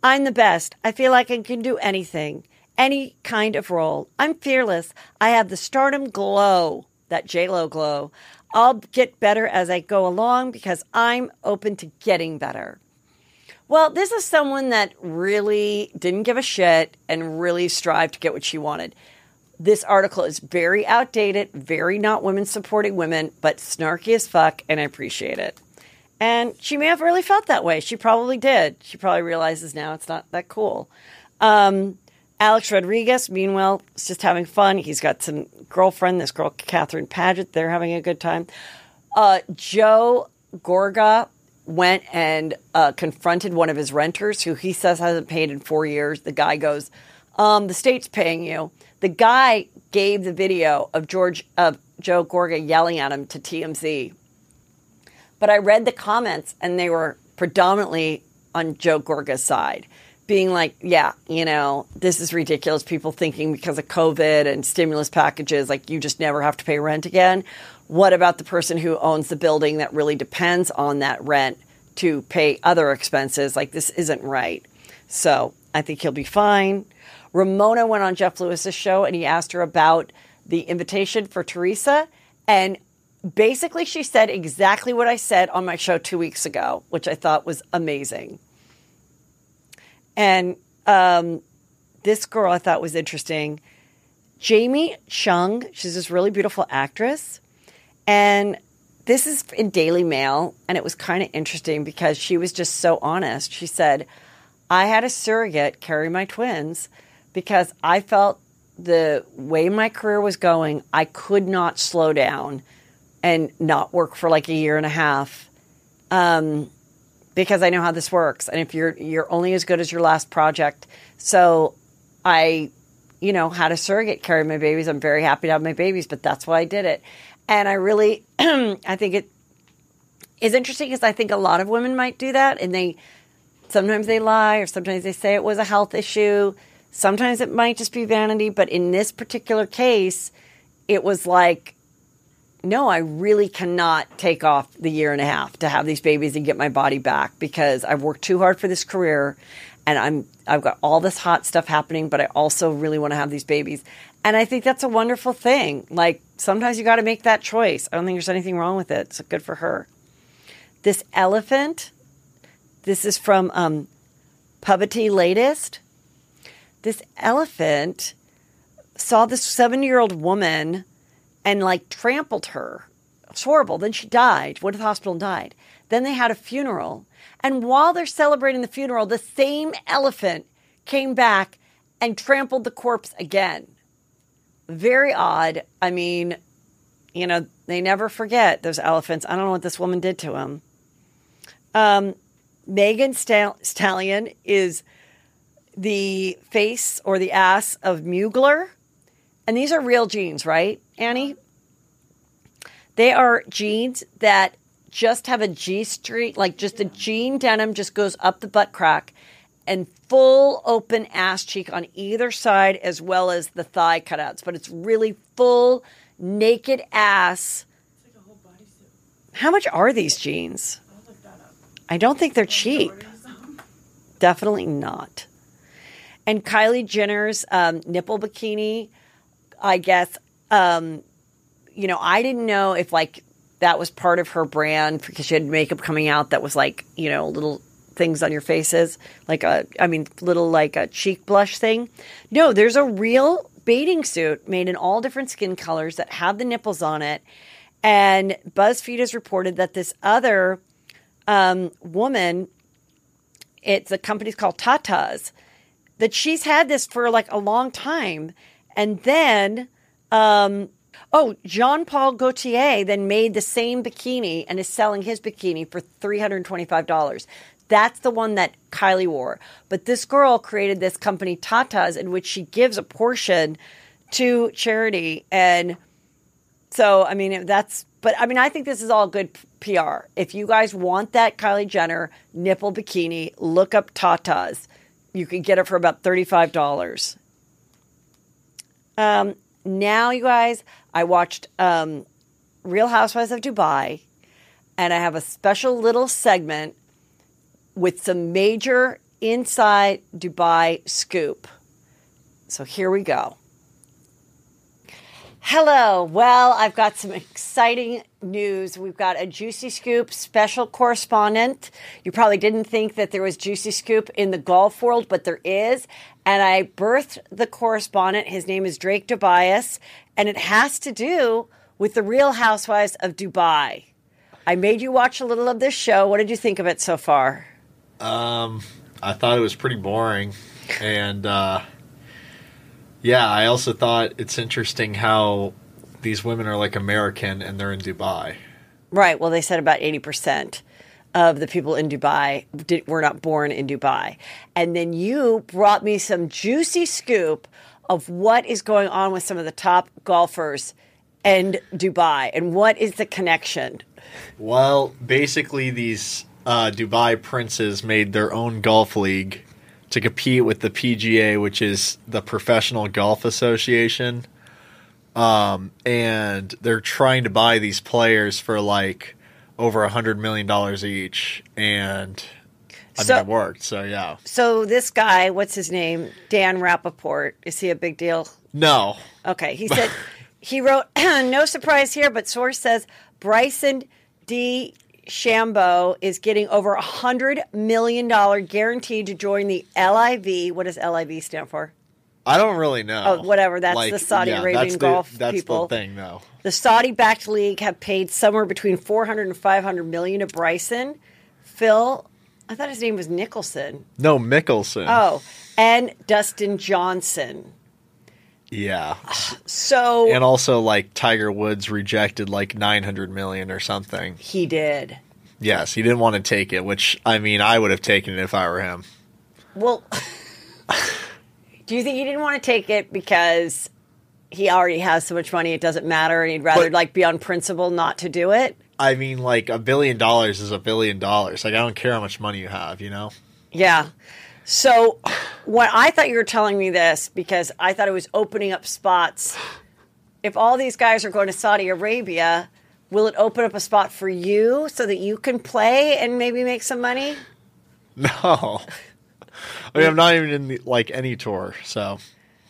I'm the best. I feel like I can do anything, any kind of role. I'm fearless. I have the stardom glow, that J-Lo glow. I'll get better as I go along because I'm open to getting better. Well, this is someone that really didn't give a shit and really strived to get what she wanted. This article is very outdated, very not women supporting women, but snarky as fuck, and I appreciate it. And she may have really felt that way. She probably did. She probably realizes now it's not that cool. Um, Alex Rodriguez, meanwhile, is just having fun. He's got some girlfriend, this girl, Kathryne Padgett. They're having a good time. Uh, Joe Gorga went and uh, confronted one of his renters who he says hasn't paid in four years. The guy goes, um, The state's paying you. The guy gave the video of George of Joe Gorga yelling at him to TMZ but I read the comments and they were predominantly on Joe Gorga's side, being like, yeah, you know, this is ridiculous. People thinking because of COVID and stimulus packages, like you just never have to pay rent again. What about the person who owns the building that really depends on that rent to pay other expenses? Like, this isn't right. So I think he'll be fine. Ramona went on Jeff Lewis's show and he asked her about the invitation for Teresa. And basically she said exactly what I said on my show two weeks ago, which I thought was amazing. And um, this girl I thought was interesting. Jamie Chung, she's this really beautiful actress. And this is in Daily Mail. And it was kind of interesting because she was just so honest. She said, I had a surrogate carry my twins because I felt the way my career was going, I could not slow down and not work for like a year and a half um, because I know how this works. And if you're you're only as good as your last project, so I, you know, had a surrogate carry my babies. I'm very happy to have my babies, but that's why I did it. And I really, I think it is interesting because I think a lot of women might do that, and they Sometimes they lie, or sometimes they say it was a health issue. Sometimes it might just be vanity, but in this particular case, it was like, no, I really cannot take off the year and a half to have these babies and get my body back because I've worked too hard for this career and I'm I've got all this hot stuff happening, but I also really want to have these babies. And I think that's a wonderful thing. Like sometimes you got to make that choice. I don't think there's anything wrong with it. It's good for her. This elephant, this is from um, Puberty Latest. This elephant saw this seven year old woman and like trampled her. Horrible. Then she died, went to the hospital and died. Then they had a funeral. And while they're celebrating the funeral, the same elephant came back and trampled the corpse again. Very odd. I mean, you know, they never forget those elephants. I don't know what this woman did to him. Um, Megan Stallion is the face or the ass of Mugler. And these are real jeans, right, Annie? They are jeans that just have a G string, like just a jean denim just goes up the butt crack and full open ass cheek on either side as well as the thigh cutouts. But it's really full naked ass. It's like a whole bodysuit. How much are these jeans? I'll look that up. I don't think they're cheap. Definitely not. And Kylie Jenner's um, nipple bikini, I guess, um, you know, I didn't know if like that was part of her brand because she had makeup coming out that was like, you know, little things on your faces, like a, I mean, little like a cheek blush thing. No, there's a real bathing suit made in all different skin colors that have the nipples on it. And BuzzFeed has reported that this other um, woman, it's a company's called Tata's, that she's had this for like a long time. And then, um, oh, Jean Paul Gaultier then made the same bikini and is selling his bikini for $325. That's the one that Kylie wore. But this girl created this company, Tata's, in which she gives a portion to charity. And so, I mean, that's, but I mean, I think this is all good PR. If you guys want that Kylie Jenner nipple bikini, look up Tata's. You can get it for about $35. Um, now, you guys, I watched um, Real Housewives of Dubai, and I have a special little segment with some major inside Dubai scoop. So here we go. Hello. Well, I've got some exciting news. We've got a Juicy Scoop special correspondent. You probably didn't think that there was Juicy Scoop in the golf world, but there is. And I birthed the correspondent. His name is Drake Tobias, and it has to do with the Real Housewives of Dubai. I made you watch a little of this show. What did you think of it so far? Um, I thought it was pretty boring, and uh, yeah, I also thought it's interesting how these women are like American and they're in Dubai. Right. Well, they said about 80% of the people in Dubai did, were not born in Dubai. And then you brought me some juicy scoop of what is going on with some of the top golfers in Dubai and what is the connection. Well, basically, these uh, Dubai princes made their own golf league to compete with the PGA, which is the Professional Golf Association. Um, and they're trying to buy these players for like over a hundred million dollars each, and I So- mean it worked. So yeah, So this guy, what's his name? Dan Rapaport. Is he a big deal? no, Okay. He said he wrote, no surprise here, but source says Bryson D. Shambo is getting over a hundred million dollar guaranteed to join the LIV. What does LIV stand for? I don't really know. Oh, whatever, that's the Saudi Arabian that's the- golf That's people. the thing, though. The Saudi-backed league have paid somewhere between 400 and 500 million to Bryson. Phil, I thought his name was Nicholson. No, Mickelson. Oh, and Dustin Johnson. Yeah, So and also like Tiger Woods rejected like nine hundred million or something. he did. Yes, he didn't want to take it, which I mean, I would have taken it if I were him. Well, do you think he didn't want to take it because he already has so much money it doesn't matter and he'd rather But- like be on principle not to do it? I mean, like a billion dollars is a billion dollars. Like I don't care how much money you have, you know. Yeah. So, what I thought you were telling me this because I thought it was opening up spots. If all these guys are going to Saudi Arabia, will it open up a spot for you so that you can play and maybe make some money? No. I mean, I'm not even in the, like any tour, so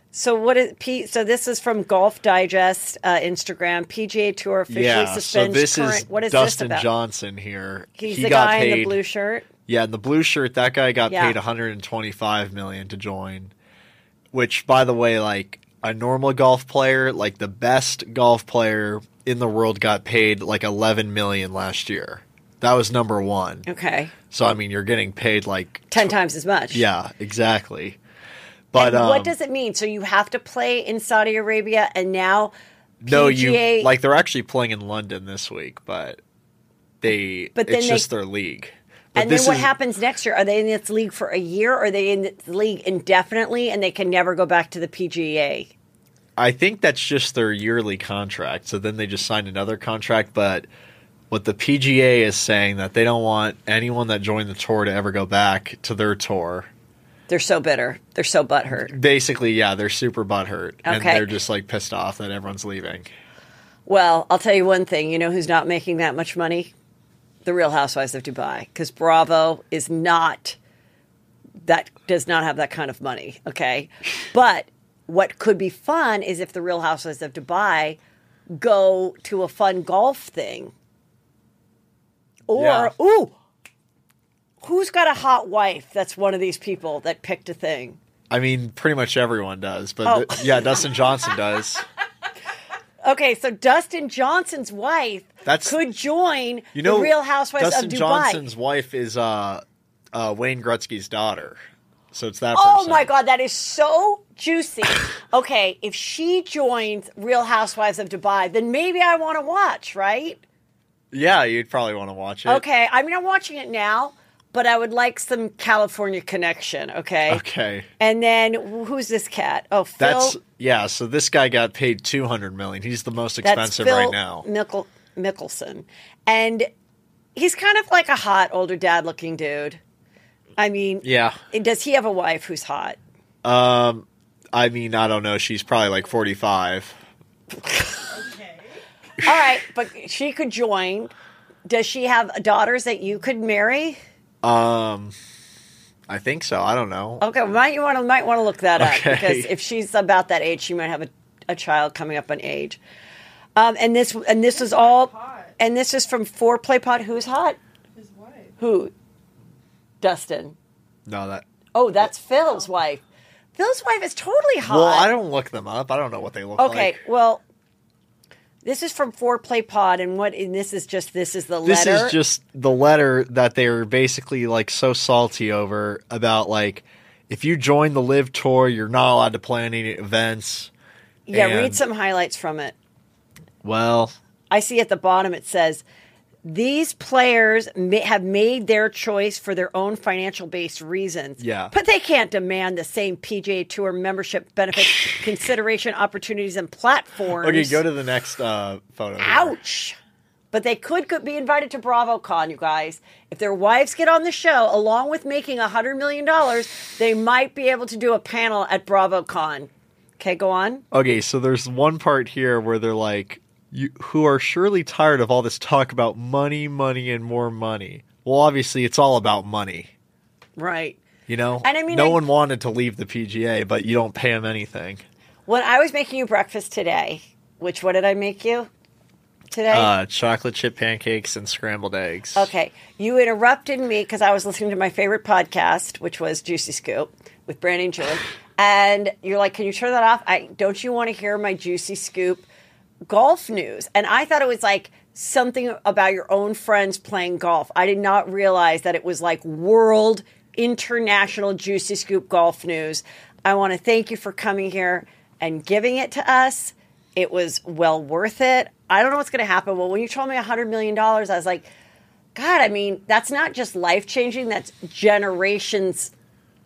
So what is P? So this is from Golf Digest uh, Instagram PGA Tour officially yeah. So this current. is what is Dustin this about? Johnson here. He's he the guy paid. in the blue shirt. Yeah, in the blue shirt, that guy got Yeah. paid 125 million to join. Which, by the way, like a normal golf player, like the best golf player in the world, got paid like 11 million last year. That was number one. Okay, So I mean, you're getting paid like ten times as much. yeah, exactly. But And what um, does it mean? So you have to play in Saudi Arabia, and now no, you like they're actually playing in London this week, but they But then it's they- just their league. But and then what is- happens next year? Are they in this league for a year? Or are they in this league indefinitely and they can never go back to the PGA? I think that's just their yearly contract. So then they just signed another contract. But what the PGA is saying that they don't want anyone that joined the tour to ever go back to their tour. They're so bitter. They're so butthurt. Basically, yeah, they're super butthurt, and they're just like pissed off that everyone's leaving. Well, I'll tell you one thing. You know who's not making that much money? The Real Housewives of Dubai. Because Bravo is not that does not have that kind of money. Okay, but what could be fun is if the Real Housewives of Dubai go to a fun golf thing, or Yeah. ooh, who's got a hot wife? That's one of these people that picked a thing. I mean, pretty much everyone does, but Oh. yeah, Dustin Johnson does. Okay, so Dustin Johnson's wife That's- could join You know, the Real Housewives Dustin of Dubai. Dustin Johnson's wife is uh, uh, Wayne Gretzky's daughter, so it's that. Oh person. my god, that is so juicy. okay, if she joins Real Housewives of Dubai, then maybe I want to watch, right? Yeah, you'd probably want to watch it. Okay, I mean I'm watching it now, but I would like some California connection, okay? Okay. And then who's this cat? Oh, Phil. That's yeah. So this guy got paid two hundred million. He's the most expensive right now. Mickle, Mickelson. And he's kind of like a hot older dad looking dude. I mean, Yeah. does he have a wife who's hot? Um, I mean, I don't know. She's probably like forty-five. Okay. All right, but she could join. Does she have daughters that you could marry? Um, I think so. I don't know. Okay, might you want to might want to look that up because if she's about that age, she might have a, a child coming up on age. Um, and this and this is all, and this is from Foreplay Pod. Who's hot? His wife. Who? Dustin. No, that. Oh, that's Phil's wife. Phil's wife is totally hot. Well, I don't look them up. I don't know what they look Okay, like. Okay, well, this is from Foreplay Pod, and what? And this is just this is the This letter. This is just the letter that they were basically like so salty over about like if you join the LIV tour, you're not allowed to play any events. yeah. and- Read some highlights from it. Well, I see at the bottom it says these players may have made their choice for their own financial based reasons. Yeah. But they can't demand the same PGA Tour membership benefits, consideration, opportunities, and platforms. okay, go to the next uh, photo. here. Ouch. But they could, could be invited to BravoCon, you guys. If their wives get on the show, along with making $100 million, they might be able to do a panel at BravoCon. Okay, go on. Okay, so there's one part here where they're like, you, who are surely tired of all this talk about money, money, and more money. Well, obviously, it's all about money. Right. You know, And I mean, no I- one wanted to leave the PGA, but you don't pay them anything. When I was making you breakfast today, which what did I make you today? Uh, chocolate chip pancakes and scrambled eggs. Okay. You interrupted me because I was listening to my favorite podcast, which was Juicy Scoop with Brandon Julie. And you're like, can you turn that off? I don't you want to hear my Juicy Scoop golf news? And I thought it was like something about your own friends playing golf. I did not realize that it was like world international Juicy Scoop golf news. I want to thank you for coming here and giving it to us. It was well worth it. I don't know what's going to happen. Well, when you told me $100 million, I was like, God, I mean, that's not just life changing, that's generations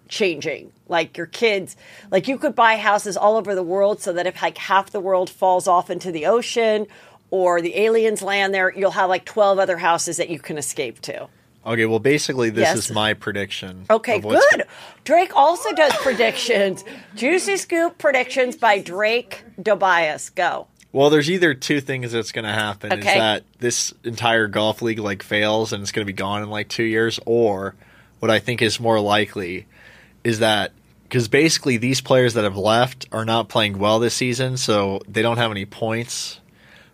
changing. Like your kids, like you could buy houses all over the world so that if like half the world falls off into the ocean or the aliens land there, you'll have like 12 other houses that you can escape to. Okay, well, basically, this Yes. is my prediction. Okay, good. Drake also does predictions. Juicy Scoop predictions by Drake Tobias. Go. Well, there's either two things that's going to happen: is that this entire golf league like fails and it's going to be gone in like two years, or what I think is more likely is that because basically these players that have left are not playing well this season, so they don't have any points.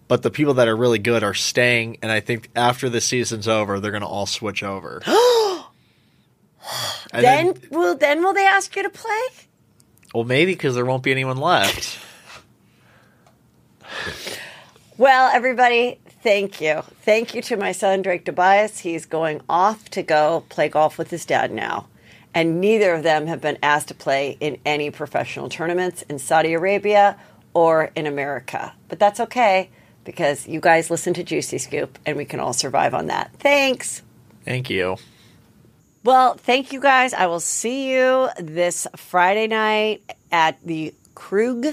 But the people that are really good are staying, and I think after the season's over, they're going to all switch over. and Then, will then will they ask you to play? well, maybe because there won't be anyone left. Well, everybody, thank you. Thank you to my son, Drake Tobias. He's going off to go play golf with his dad now. And neither of them have been asked to play in any professional tournaments in Saudi Arabia or in America. But that's okay because you guys listen to Juicy Scoop and we can all survive on that. Thanks. Thank you. Well, thank you guys. I will see you this Friday night at the Krug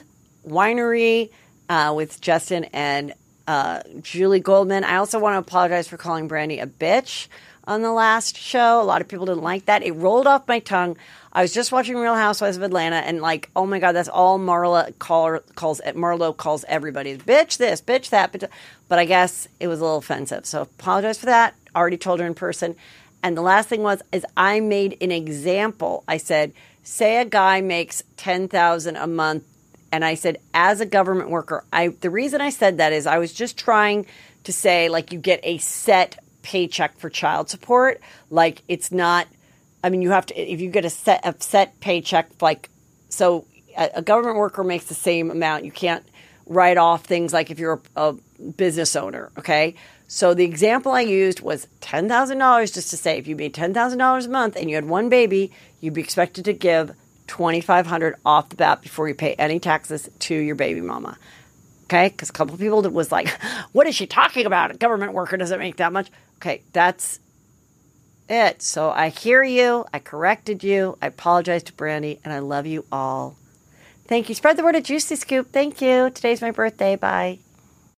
Winery uh, with Justin and uh, Julie Goldman. I also want to apologize for calling Brandy a bitch on the last show. A lot of people didn't like that. It rolled off my tongue. I was just watching Real Housewives of Atlanta, and like, oh my god, that's all Marlo call, calls. At Marlo calls everybody bitch this, bitch that. Bitch. But I guess it was a little offensive, so apologize for that. Already told her in person. And the last thing was is I made an example. I said, say a guy makes ten thousand a month, and I said, as a government worker, I the reason I said that is I was just trying to say like you get a set paycheck for child support. Like it's not. I mean, you have to if you get a set a set paycheck like so a, a government worker makes the same amount. You can't write off things like if you're a, a business owner. Okay. So the example I used was ten thousand dollars, just to say if you made ten thousand dollars a month and you had one baby, you'd be expected to give twenty five hundred off the bat before you pay any taxes to your baby mama. Okay, because a couple people was like, "What is she talking about? A government worker doesn't make that much." Okay, that's it. So I hear you. I corrected you. I apologize to Brandy, and I love you all. Thank you. Spread the word of Juicy Scoop. Thank you. Today's my birthday. Bye.